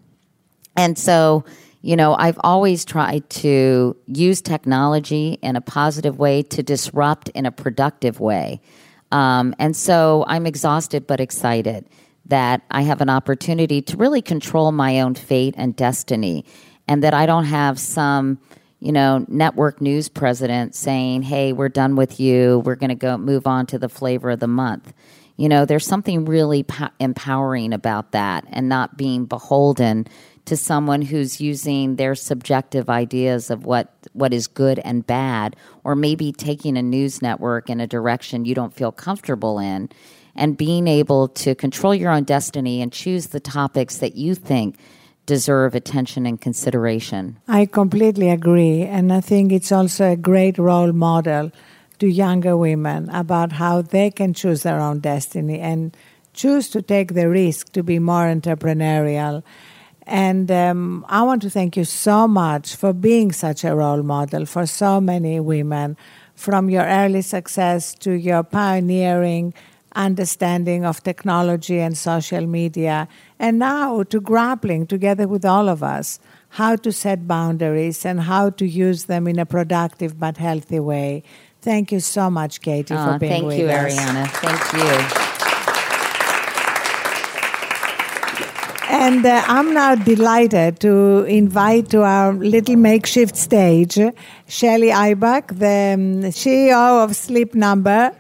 And so you know, I've always tried to use technology in a positive way to disrupt in a productive way. Um, and so I'm exhausted but excited that I have an opportunity to really control my own fate and destiny, and that I don't have some, you know, network news president saying, "Hey, we're done with you. We're going to go move on to the flavor of the month." You know, there's something really po- empowering about that, and not being beholden to someone who's using their subjective ideas of what what is good and bad or maybe taking a news network in a direction you don't feel comfortable in and being able to control your own destiny and choose the topics that you think deserve attention and consideration. I completely agree and I think it's also a great role model to younger women about how they can choose their own destiny and choose to take the risk to be more entrepreneurial and um, I want to thank you so much for being such a role model for so many women, from your early success to your pioneering understanding of technology and social media, and now to grappling together with all of us how to set boundaries and how to use them in a productive but healthy way. Thank you so much, Katie, for being with us. Thank you, Arianna. Thank you. And uh, I'm now delighted to invite to our little makeshift stage Shelly Ibach, the um, CEO of Sleep Number,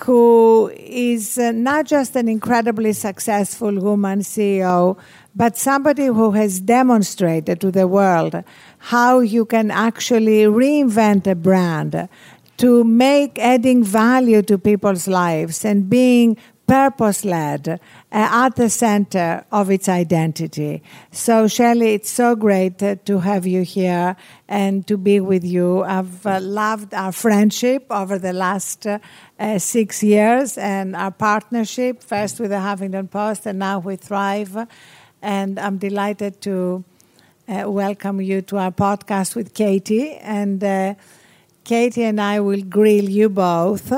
who is uh, not just an incredibly successful woman CEO, but somebody who has demonstrated to the world how you can actually reinvent a brand to make adding value to people's lives and being purpose led uh, at the center of its identity. So, Shelley, it's so great uh, to have you here and to be with you. I've uh, loved our friendship over the last uh, uh, six years and our partnership, first with the Huffington Post and now with Thrive. And I'm delighted to uh, welcome you to our podcast with Katie. And Katie and I will grill you both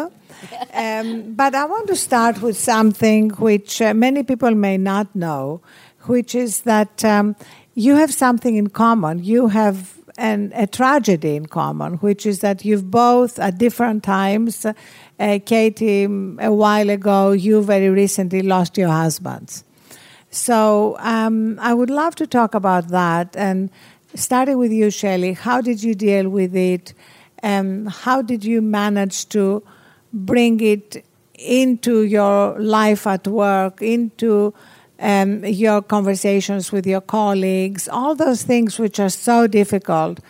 um, but I want to start with something which uh, many people may not know, which is that um, you have something in common. You have an, a tragedy in common, which is that you've both at different times, uh, Katie, a while ago, you very recently lost your husbands. So um, I would love to talk about that. And starting with you, Shelley, how did you deal with it? Um, how did you manage to bring it into your life at work, into um, your conversations with your colleagues, all those things which are so difficult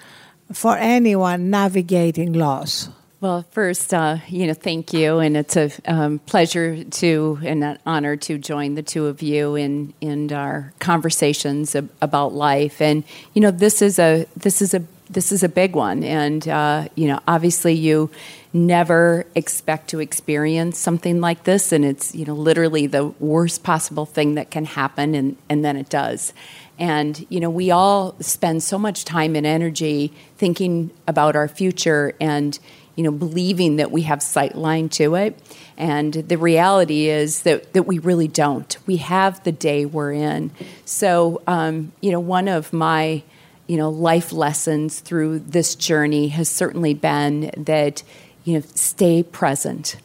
for anyone navigating loss. Well, first, uh, you know, thank you, and it's a um, pleasure to and an honor to join the two of you in in our conversations about life. And you know, this is a this is a this is a big one, and uh, you know, obviously, you never expect to experience something like this and it's you know literally the worst possible thing that can happen and, and then it does. And you know we all spend so much time and energy thinking about our future and you know believing that we have sight line to it. And the reality is that, that we really don't. We have the day we're in. So um, you know one of my you know life lessons through this journey has certainly been that you know, stay present.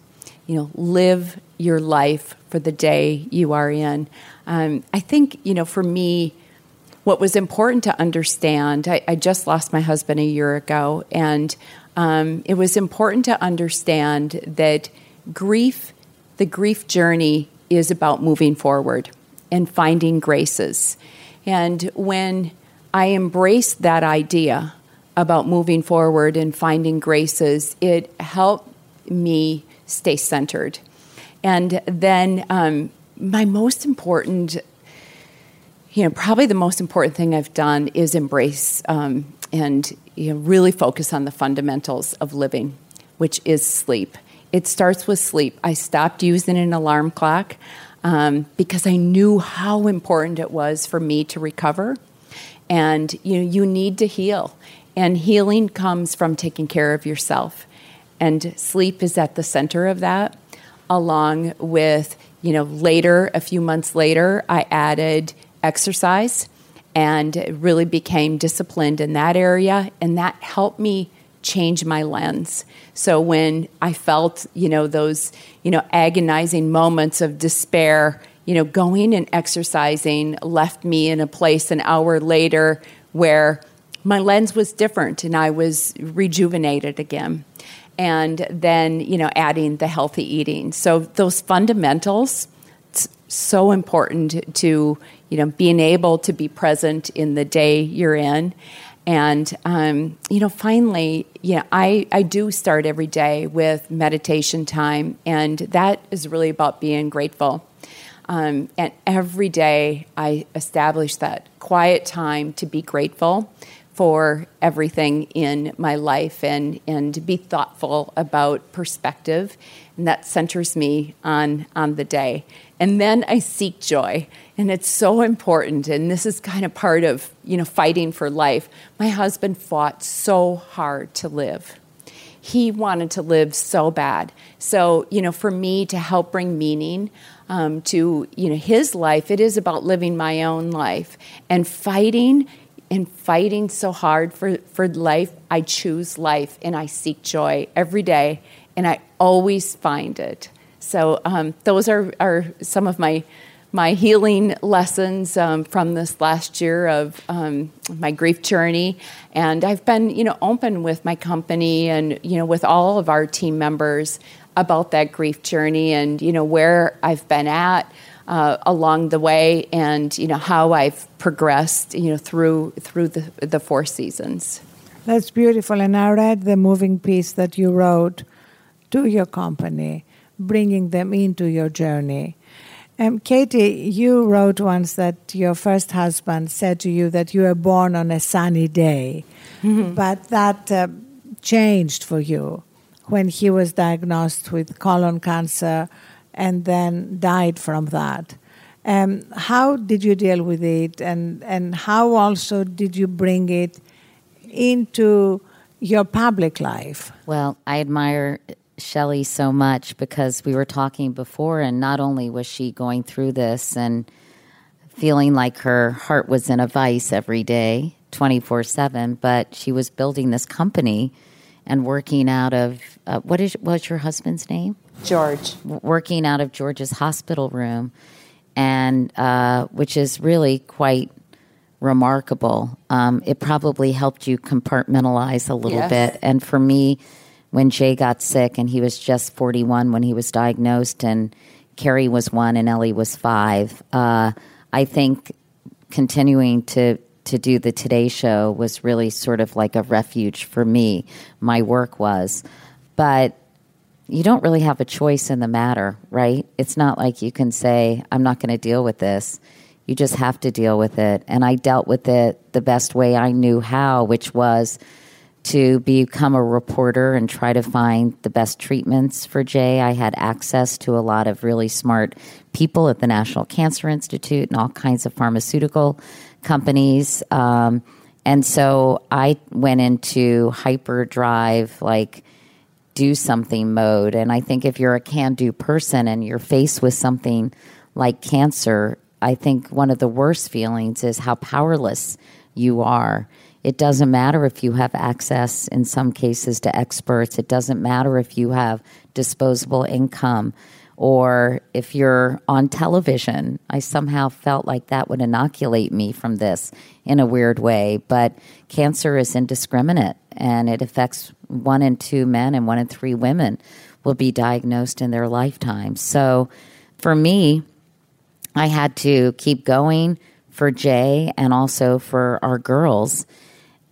You know, live your life for the day you are in. Um, I think, you know, for me, what was important to understand, I, I just lost my husband a year ago, and um, it was important to understand that grief the grief journey is about moving forward and finding graces. And when I embraced that idea about moving forward and finding graces, it helped me stay centered. And then um, my most important, you know, probably the most important thing I've done is embrace um, and you know, really focus on the fundamentals of living, which is sleep. It starts with sleep. I stopped using an alarm clock um, because I knew how important it was for me to recover. And you know, you need to heal, and healing comes from taking care of yourself. And sleep is at the center of that, along with you know later, a few months later, I added exercise and really became disciplined in that area, and that helped me change my lens. So when I felt, you know, those, you know, agonizing moments of despair, you know, going and exercising left me in a place an hour later where my lens was different and I was rejuvenated again. And then, you know, adding the healthy eating. So those fundamentals, it's so important to, you know, being able to be present in the day you're in and um, you know, finally, yeah, I, I do start every day with meditation time, and that is really about being grateful. Um, and every day, I establish that quiet time to be grateful for everything in my life and, and be thoughtful about perspective. And that centers me on, on the day. And then I seek joy. And it's so important. And this is kind of part of, you know, fighting for life. My husband fought so hard to live. He wanted to live so bad. So, you know, for me to help bring meaning um, to, you know, his life, it is about living my own life and fighting and fighting so hard for, for life, I choose life and I seek joy every day, and I always find it. So um, those are, are some of my my healing lessons um, from this last year of um, my grief journey, and I've been you know open with my company and you know with all of our team members about that grief journey and you know where I've been at uh, along the way, and you know how I've progressed, you know through through the the four seasons. That's beautiful, and I read the moving piece that you wrote to your company, bringing them into your journey. Um, Katie, you wrote once that your first husband said to you that you were born on a sunny day, mm-hmm. but that uh, changed for you when he was diagnosed with colon cancer and then died from that. Um, how did you deal with it, and, and how also did you bring it into your public life? Well, I admire Shelley so much because we were talking before, and not only was she going through this and feeling like her heart was in a vice every day, 24 7, but she was building this company and working out of uh, what is what's your husband's name? George. Working out of George's hospital room, and uh, which is really quite remarkable. Um, it probably helped you compartmentalize a little yes. bit. And for me, when Jay got sick, and he was just 41 when he was diagnosed, and Carrie was one, and Ellie was five, uh, I think continuing to to do the Today Show was really sort of like a refuge for me. My work was. But you don't really have a choice in the matter, right? It's not like you can say, I'm not going to deal with this. You just have to deal with it. And I dealt with it the best way I knew how, which was to become a reporter and try to find the best treatments for Jay. I had access to a lot of really smart people at the National Cancer Institute and all kinds of pharmaceutical companies. Um, and so I went into hyperdrive, like, do something mode. And I think if you're a can do person and you're faced with something like cancer, I think one of the worst feelings is how powerless you are. It doesn't matter if you have access in some cases to experts. It doesn't matter if you have disposable income or if you're on television. I somehow felt like that would inoculate me from this in a weird way. But cancer is indiscriminate and it affects one in two men and one in three women will be diagnosed in their lifetime. So for me, I had to keep going for Jay and also for our girls.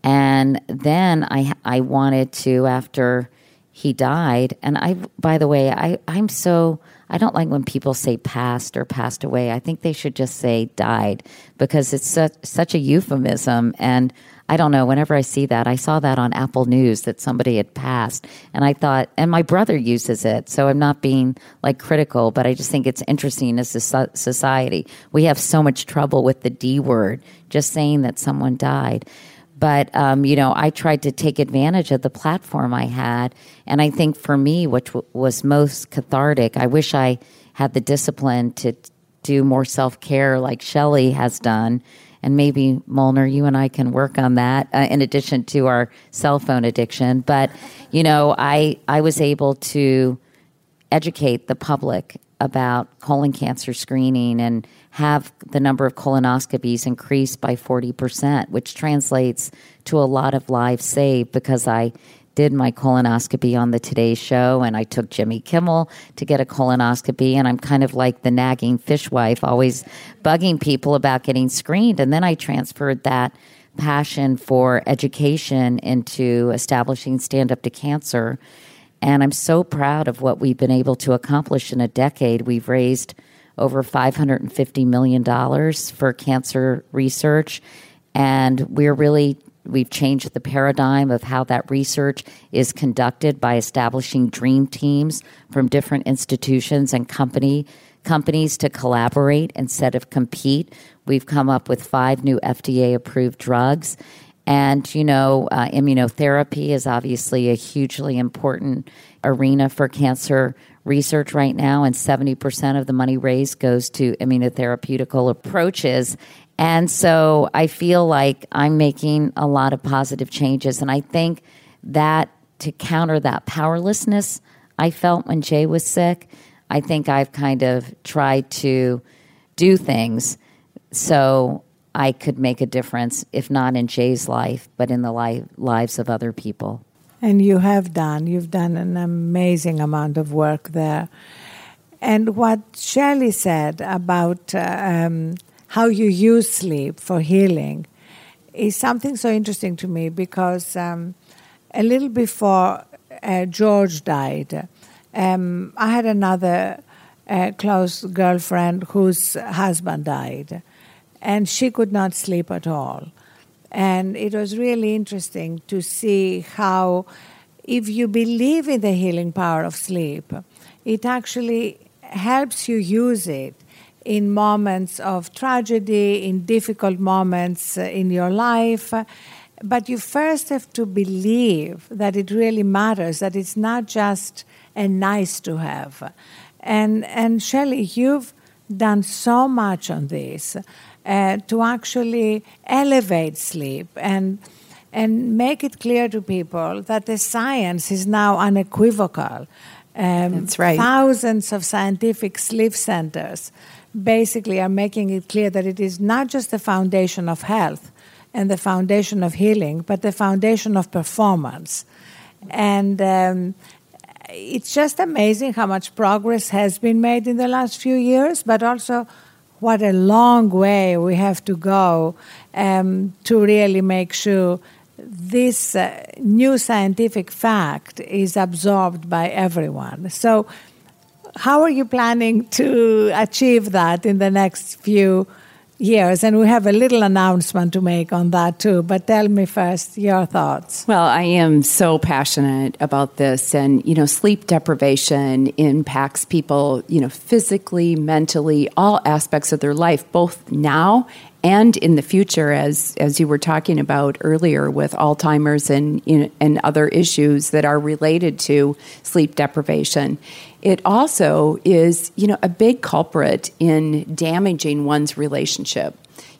And then I I wanted to after he died and I by the way, I I'm so I don't like when people say passed or passed away. I think they should just say died because it's such, such a euphemism and I don't know. Whenever I see that, I saw that on Apple News that somebody had passed, and I thought, and my brother uses it, so I'm not being like critical, but I just think it's interesting as a society. We have so much trouble with the D word, just saying that someone died. But um, you know, I tried to take advantage of the platform I had, and I think for me, which w- was most cathartic, I wish I had the discipline to do more self care like Shelley has done and maybe Molner, you and I can work on that uh, in addition to our cell phone addiction. But you know, I I was able to educate the public about colon cancer screening and have the number of colonoscopies increase by 40%, which translates to a lot of lives saved because I did my colonoscopy on the Today Show, and I took Jimmy Kimmel to get a colonoscopy. And I'm kind of like the nagging fishwife, always bugging people about getting screened. And then I transferred that passion for education into establishing Stand Up to Cancer. And I'm so proud of what we've been able to accomplish in a decade. We've raised over $550 million for cancer research. And we're really We've changed the paradigm of how that research is conducted by establishing dream teams from different institutions and company companies to collaborate instead of compete. We've come up with five new FDA approved drugs. And, you know, uh, immunotherapy is obviously a hugely important arena for cancer research right now, and 70% of the money raised goes to immunotherapeutical approaches. And so I feel like I'm making a lot of positive changes. And I think that to counter that powerlessness I felt when Jay was sick, I think I've kind of tried to do things so I could make a difference, if not in Jay's life, but in the li- lives of other people. And you have done, you've done an amazing amount of work there. And what Shelley said about uh, um, how you use sleep for healing is something so interesting to me because um, a little before uh, George died, um, I had another uh, close girlfriend whose husband died, and she could not sleep at all. And it was really interesting to see how, if you believe in the healing power of sleep, it actually helps you use it in moments of tragedy, in difficult moments uh, in your life. But you first have to believe that it really matters, that it's not just a nice to have. And, and Shelley, you've done so much on this uh, to actually elevate sleep and, and make it clear to people that the science is now unequivocal. Um, That's right. Thousands of scientific sleep centers basically are making it clear that it is not just the foundation of health and the foundation of healing, but the foundation of performance. And um, it's just amazing how much progress has been made in the last few years, but also what a long way we have to go um, to really make sure this uh, new scientific fact is absorbed by everyone. So how are you planning to achieve that in the next few years? And we have a little announcement to make on that too. But tell me first your thoughts. Well, I am so passionate about this. And, you know, sleep deprivation impacts people, you know, physically, mentally, all aspects of their life, both now and in the future, as as you were talking about earlier, with Alzheimer's and you know, and other issues that are related to sleep deprivation, it also is you know a big culprit in damaging one's relationship.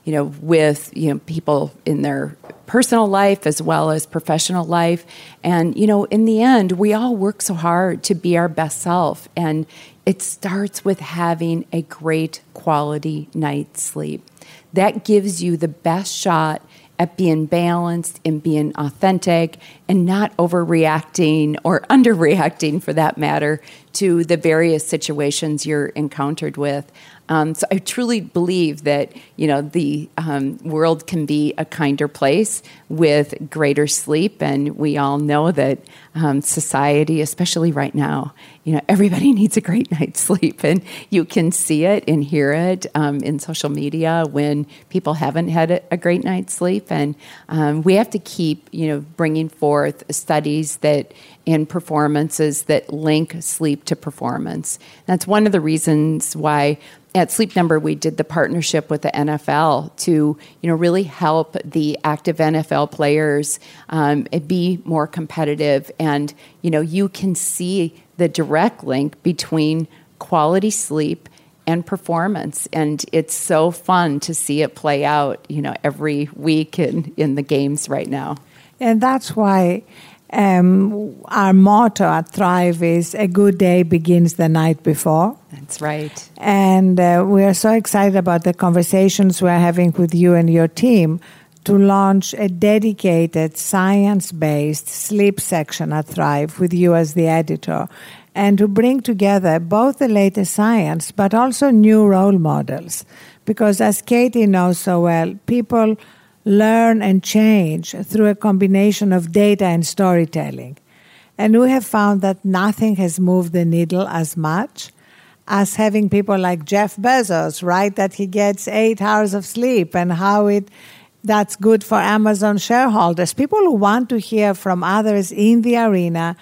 You know, with you know people in their personal life as well as professional life, and you know, in the end, we all work so hard to be our best self, and it starts with having a great quality night's sleep that gives you the best shot at being balanced and being authentic and not overreacting or underreacting for that matter to the various situations you're encountered with. Um, so I truly believe that you know the um, world can be a kinder place with greater sleep, and we all know that um, society, especially right now, you know everybody needs a great night's sleep, and you can see it and hear it um, in social media when people haven't had a, great night's sleep, and um, we have to keep you know bringing forth studies that in performances that link sleep to performance. That's one of the reasons why at Sleep Number, we did the partnership with the NFL to, you know, really help the active NFL players um, be more competitive. And, you know, you can see the direct link between quality sleep and performance. And it's so fun to see it play out, you know, every week in, in the games right now. And that's why um, our motto at Thrive is a good day begins the night before. That's right. And uh, we are so excited about the conversations we're having with you and your team to launch a dedicated science based sleep section at Thrive with you as the editor and to bring together both the latest science but also new role models. Because as Katie knows so well, people learn and change through a combination of data and storytelling. And we have found that nothing has moved the needle as much as having people like Jeff Bezos write that he gets eight hours of sleep and how it that's good for Amazon shareholders. People who want to hear from others in the arena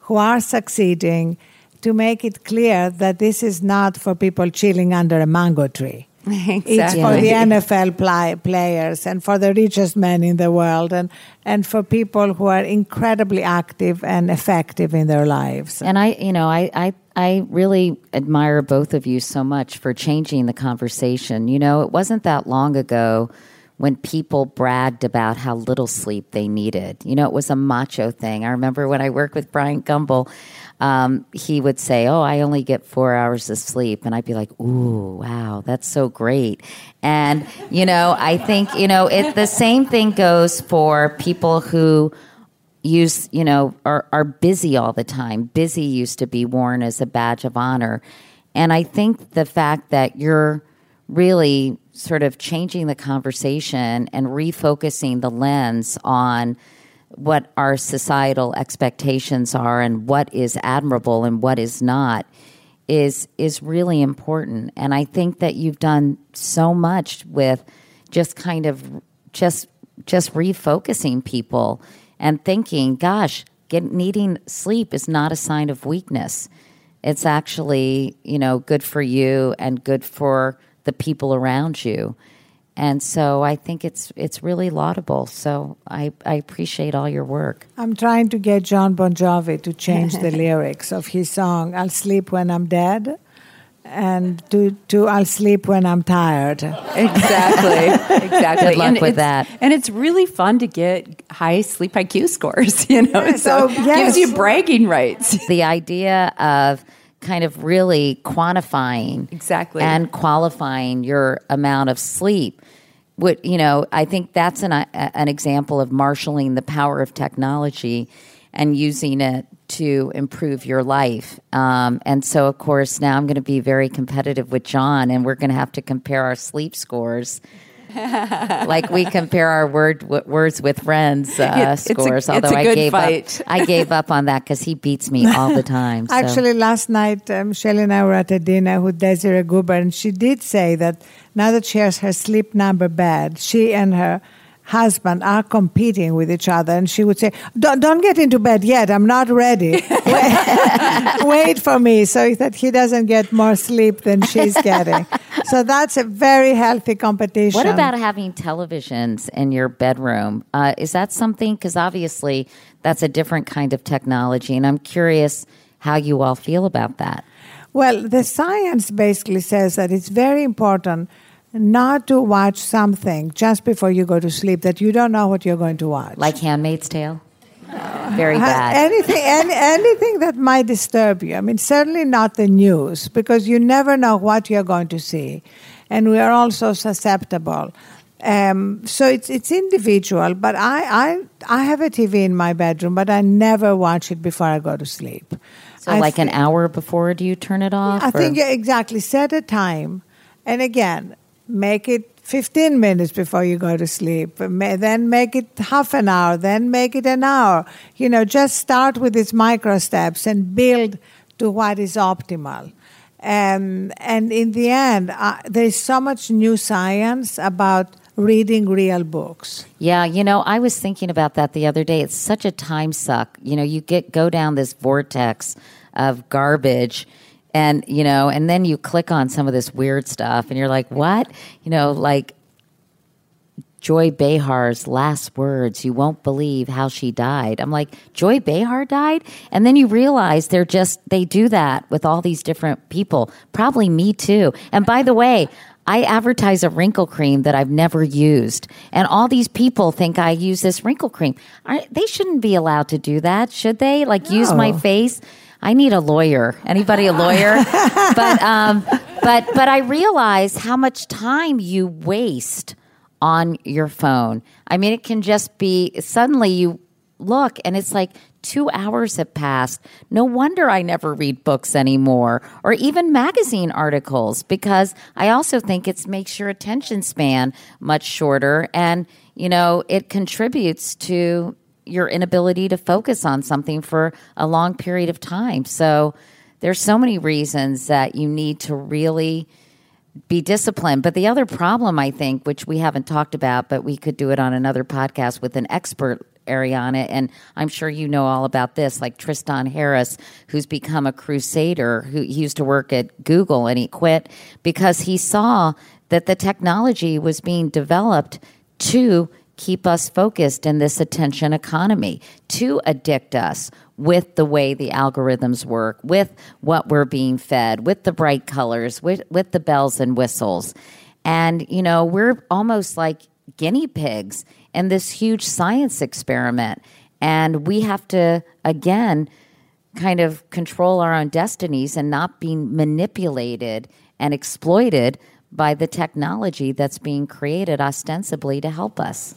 who are succeeding to make it clear that this is not for people chilling under a mango tree. Exactly. It's for the NFL play, players and for the richest men in the world and, and for people who are incredibly active and effective in their lives. And I, you know, I, I, I really admire both of you so much for changing the conversation. You know, it wasn't that long ago when people bragged about how little sleep they needed. You know, it was a macho thing. I remember when I worked with Bryant Gumbel, um, he would say, Oh, I only get four hours of sleep. And I'd be like, Ooh, wow, that's so great. And, you know, I think, you know, it, the same thing goes for people who use, you know, are, are busy all the time. Busy used to be worn as a badge of honor. And I think the fact that you're really sort of changing the conversation and refocusing the lens on what our societal expectations are and what is admirable and what is not is is really important and i think that you've done so much with just kind of just just refocusing people and thinking gosh get, needing sleep is not a sign of weakness it's actually you know good for you and good for the people around you. And so I think it's it's really laudable. So I, I appreciate all your work. I'm trying to get Jon Bon Jovi to change the lyrics of his song "I'll Sleep When I'm Dead," and to, to "I'll Sleep When I'm Tired." Exactly, exactly. Good luck and with that. And it's really fun to get high sleep IQ scores. You know, Yeah, so so, yes. gives you bragging rights. The idea of kind of really quantifying Exactly. and qualifying your amount of sleep would you know i think that's an, uh, an example of marshaling the power of technology and using it to improve your life um, and so of course now i'm going to be very competitive with john and we're going to have to compare our sleep scores like we compare our word w- words with friends uh, Yeah, it's a- scores. a although I gave fight. up, I gave up on that because he beats me all the time. so. Actually, last night, um, and I were at a dinner with Desiree Gruber, and she did say that now that she has her sleep number bad, she and her husband are competing with each other. And she would say, Don't, don't get into bed yet. I'm not ready. Wait, wait for me so that he doesn't get more sleep than she's getting. So that's a very healthy competition. What about having televisions in your bedroom? Uh, is that something? Because obviously that's a different kind of technology, and I'm curious how you all feel about that. Well, the science basically says that it's very important not to watch something just before you go to sleep that you don't know what you're going to watch. Like Handmaid's Tale? Very bad. anything, any, anything that might disturb you. I mean, certainly not the news because you never know what you're going to see, and we are all so susceptible Um, so it's it's individual, but I, I I have a TV in my bedroom, but I never watch it before I go to sleep. So, I like an hour before, do you turn it off? I or- think yeah, exactly. Set a time, and again, make it 15 minutes before you go to sleep. Then make it half an hour. Then make it an hour. You know, just start with these micro steps and build to what is optimal. Um, and in the end, uh, there's so much new science about reading real books. Yeah, you know, I was thinking about that the other day. It's such a time suck. You know, you get go down this vortex of garbage and, you know, and then you click on some of this weird stuff and you're like, "What?" You know, like Joy Behar's last words, you won't believe how she died. I'm like, Joy Behar died? And then you realize they're just, they do that with all these different people. Probably me too. And by the way, I advertise a wrinkle cream that I've never used. And all these people think I use this wrinkle cream. They shouldn't be allowed to do that, should they? Like use my face? I need a lawyer. Anybody a lawyer? but um, but but I realize how much time you waste on your phone. I mean, it can just be suddenly you look and it's like two hours have passed. No wonder I never read books anymore or even magazine articles because I also think it makes your attention span much shorter and, you know, it contributes to your inability to focus on something for a long period of time. So there's so many reasons that you need to really be disciplined. But the other problem, I think, which we haven't talked about, but we could do it on another podcast with an expert Arianna, and I'm sure you know all about this, like Tristan Harris, who's become a crusader, who he used to work at Google and he quit because he saw that the technology was being developed to keep us focused in this attention economy, to addict us with the way the algorithms work, with what we're being fed, with the bright colors, with, with the bells and whistles. And, you know, we're almost like guinea pigs in this huge science experiment. And we have to, again, kind of control our own destinies and not be manipulated and exploited by the technology that's being created ostensibly to help us.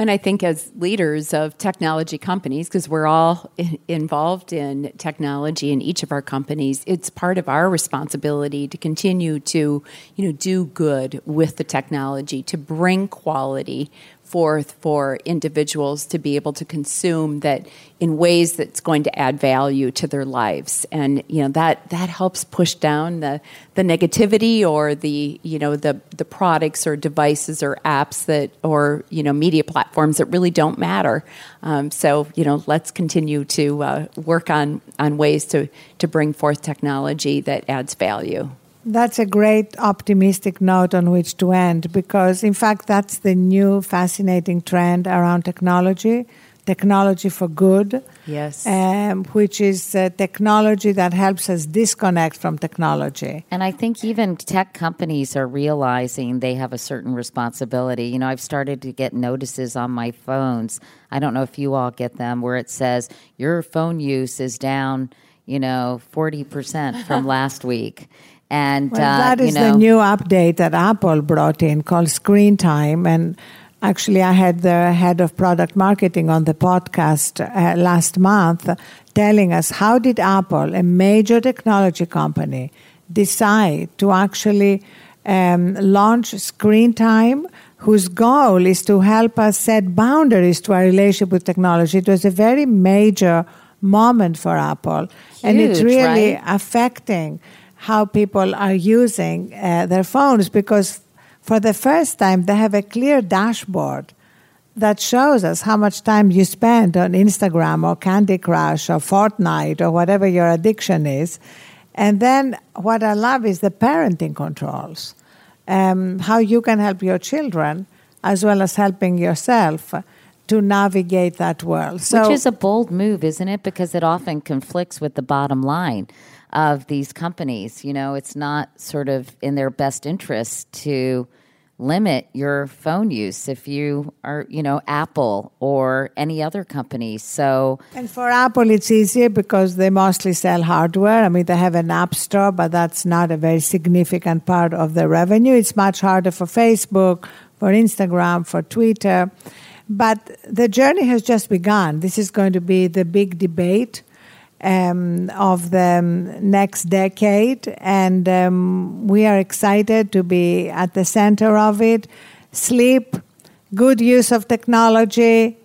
And I think as leaders of technology companies, because we're all involved in technology in each of our companies, it's part of our responsibility to continue to, you know, do good with the technology, to bring quality forth for individuals to be able to consume that in ways that's going to add value to their lives. And you know that that helps push down the the negativity or the you know the the products or devices or apps that or you know media platforms that really don't matter. Um, so you know let's continue to uh, work on on ways to to bring forth technology that adds value That's a great optimistic note on which to end because, in fact, that's the new fascinating trend around technology technology for good. Yes. Um, which is uh, technology that helps us disconnect from technology. And I think even tech companies are realizing they have a certain responsibility. You know, I've started to get notices on my phones. I don't know if you all get them where it says your phone use is down, you know, 40% from last week. And Well, uh, that is you know, the new update that Apple brought in called Screen Time. And actually, I had the head of product marketing on the podcast uh, last month telling us how did Apple, a major technology company, decide to actually um, launch Screen Time, whose goal is to help us set boundaries to our relationship with technology. It was a very major moment for Apple. and it's really right? affecting how people are using uh, their phones because for the first time they have a clear dashboard that shows us how much time you spend on Instagram or Candy Crush or Fortnite or whatever your addiction is. And then what I love is the parenting controls, um, how you can help your children as well as helping yourself to navigate that world. So Which is a bold move, isn't it? Because it often conflicts with the bottom line of these companies. You know, it's not sort of in their best interest to limit your phone use if you are, you know, Apple or any other company. So, And for Apple, it's easier because they mostly sell hardware. I mean, they have an app store, but that's not a very significant part of the revenue. It's much harder for Facebook, for Instagram, for Twitter. But the journey has just begun. This is going to be the big debate um, of the next decade, and um, we are excited to be at the center of it. Sleep, good use of technology,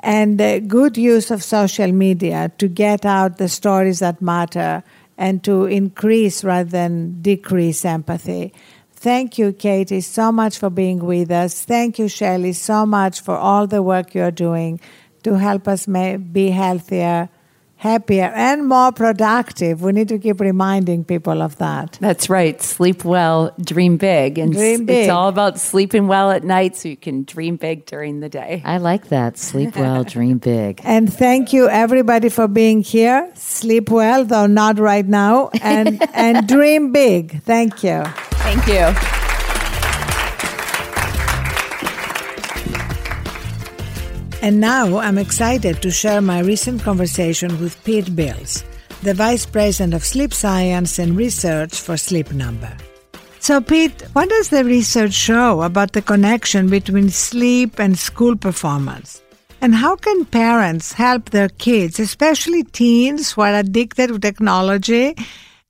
and uh, good use of social media to get out the stories that matter and to increase rather than decrease empathy. Thank you, Katie, so much for being with us. Thank you, Shelley, so much for all the work you're doing to help us be healthier happier and more productive. We need to keep reminding people of that. That's right. Sleep well, dream big. And dream big. it's all about sleeping well at night so you can dream big during the day. I like that. Sleep well, dream big. And thank you everybody for being here. Sleep well, though not right now, and and dream big. Thank you. Thank you. And now I'm excited to share my recent conversation with Pete Bils, the Vice President of Sleep Science and Research for Sleep Number. So, Pete, what does the research show about the connection between sleep and school performance? And how can parents help their kids, especially teens who are addicted to technology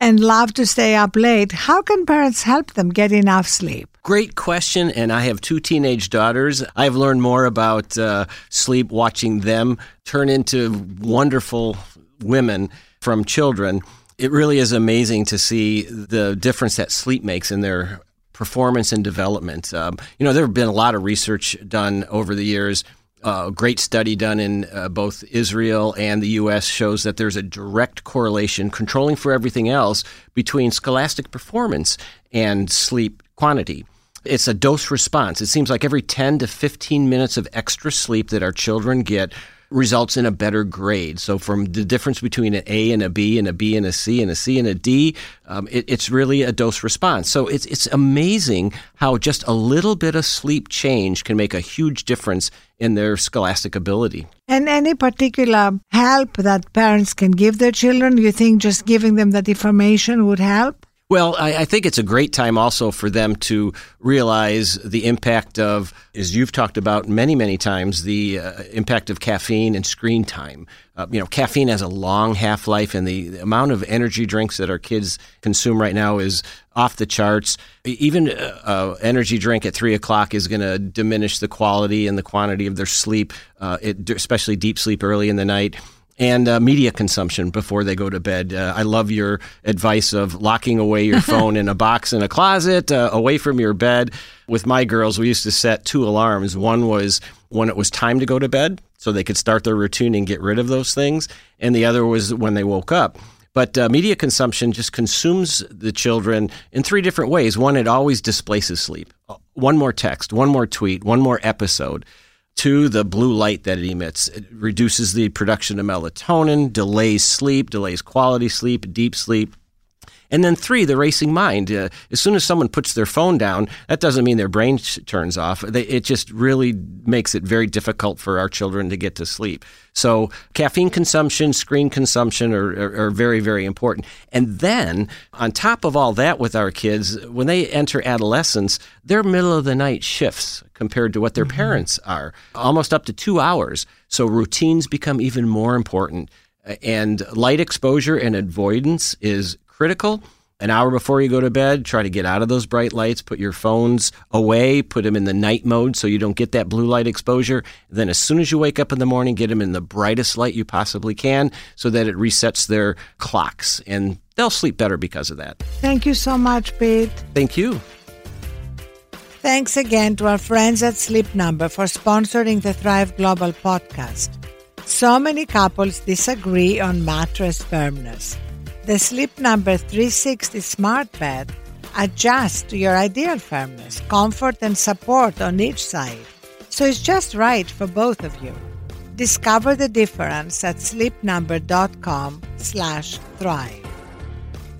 and love to stay up late? How can parents help them get enough sleep? Great question. And I have two teenage daughters. I've learned more about uh, sleep watching them turn into wonderful women from children. It really is amazing to see the difference that sleep makes in their performance and development. Um, you know, there have been a lot of research done over the years. Uh, a great study done in uh, both Israel and the U.S. shows that there's a direct correlation, controlling for everything else, between scholastic performance and sleep quantity. It's a dose response. It seems like every 10 to 15 minutes of extra sleep that our children get results in a better grade. So, from the difference between an A and a B, and a B and a C, and a C and a D, um, it, it's really a dose response. So, it's, it's amazing how just a little bit of sleep change can make a huge difference in their scholastic ability. And any particular help that parents can give their children? You think just giving them that information would help? Well, I, I, think it's a great time also for them to realize the impact of, as you've talked about many, many times, the uh, impact of caffeine and screen time. Uh, you know, caffeine has a long half life, and the, the, amount of energy drinks that our kids consume right now is off the charts. Even an uh, uh, energy drink at three o'clock is going to diminish the quality and the quantity of their sleep, uh, it, especially deep sleep early in the night and uh, media consumption before they go to bed. Uh, I love your advice of locking away your phone in a box in a closet, uh, away from your bed. With my girls, we used to set two alarms. One was when it was time to go to bed, so they could start their routine and get rid of those things, and the other was when they woke up. But uh, media consumption just consumes the children in three different ways. One, it always displaces sleep. One more text, one more tweet, one more episode. Two, the blue light that it emits. It reduces the production of melatonin, delays sleep, delays quality sleep, deep sleep. And then three, the racing mind. Uh, as soon as someone puts their phone down, that doesn't mean their brain sh- turns off. They, it just really makes it very difficult for our children to get to sleep. So caffeine consumption, screen consumption are, are, are, very, very important. And then on top of all that with our kids, when they enter adolescence, their middle of the night shifts compared to what their mm-hmm. parents are, almost up to two hours. So routines become even more important. And light exposure and avoidance is critical. An hour before you go to bed, try to get out of those bright lights, put your phones away, put them in the night mode so you don't get that blue light exposure. Then, as soon as you wake up in the morning, get them in the brightest light you possibly can so that it resets their clocks and they'll sleep better because of that. Thank you so much, Pete. Thank you. Thanks again to our friends at Sleep Number for sponsoring the Thrive Global podcast. So many couples disagree on mattress firmness. The Sleep Number 360 Smart Bed adjusts to your ideal firmness, comfort, and support on each side, so it's just right for both of you. Discover the difference at sleepnumber.com/thrive.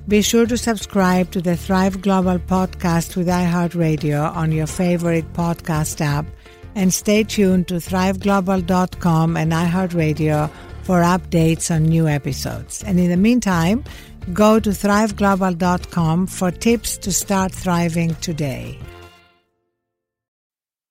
Be sure to subscribe to the Thrive Global podcast with iHeartRadio on your favorite podcast app and stay tuned to thriveglobal.com and iHeartRadio for updates on new episodes. And in the meantime, go to thriveglobal.com for tips to start thriving today.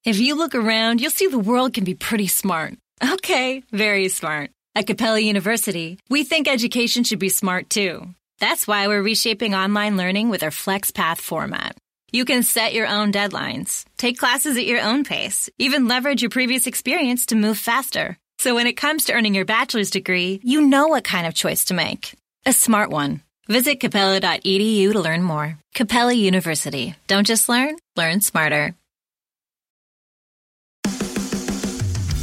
If you look around, you'll see the world can be pretty smart. Okay, very smart. At Capella University, we think education should be smart too. That's why we're reshaping online learning with our FlexPath format. You can set your own deadlines, take classes at your own pace, even leverage your previous experience to move faster. So when it comes to earning your bachelor's degree, you know what kind of choice to make. A smart one. Visit capella.edu to learn more. Capella University. Don't just learn, learn smarter.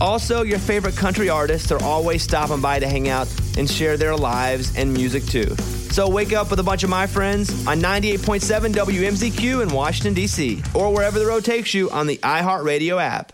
Also, your favorite country artists are always stopping by to hang out and share their lives and music too. So wake up with a bunch of my friends on 98.7 WMZQ in Washington, D.C., or wherever the road takes you on the iHeartRadio app.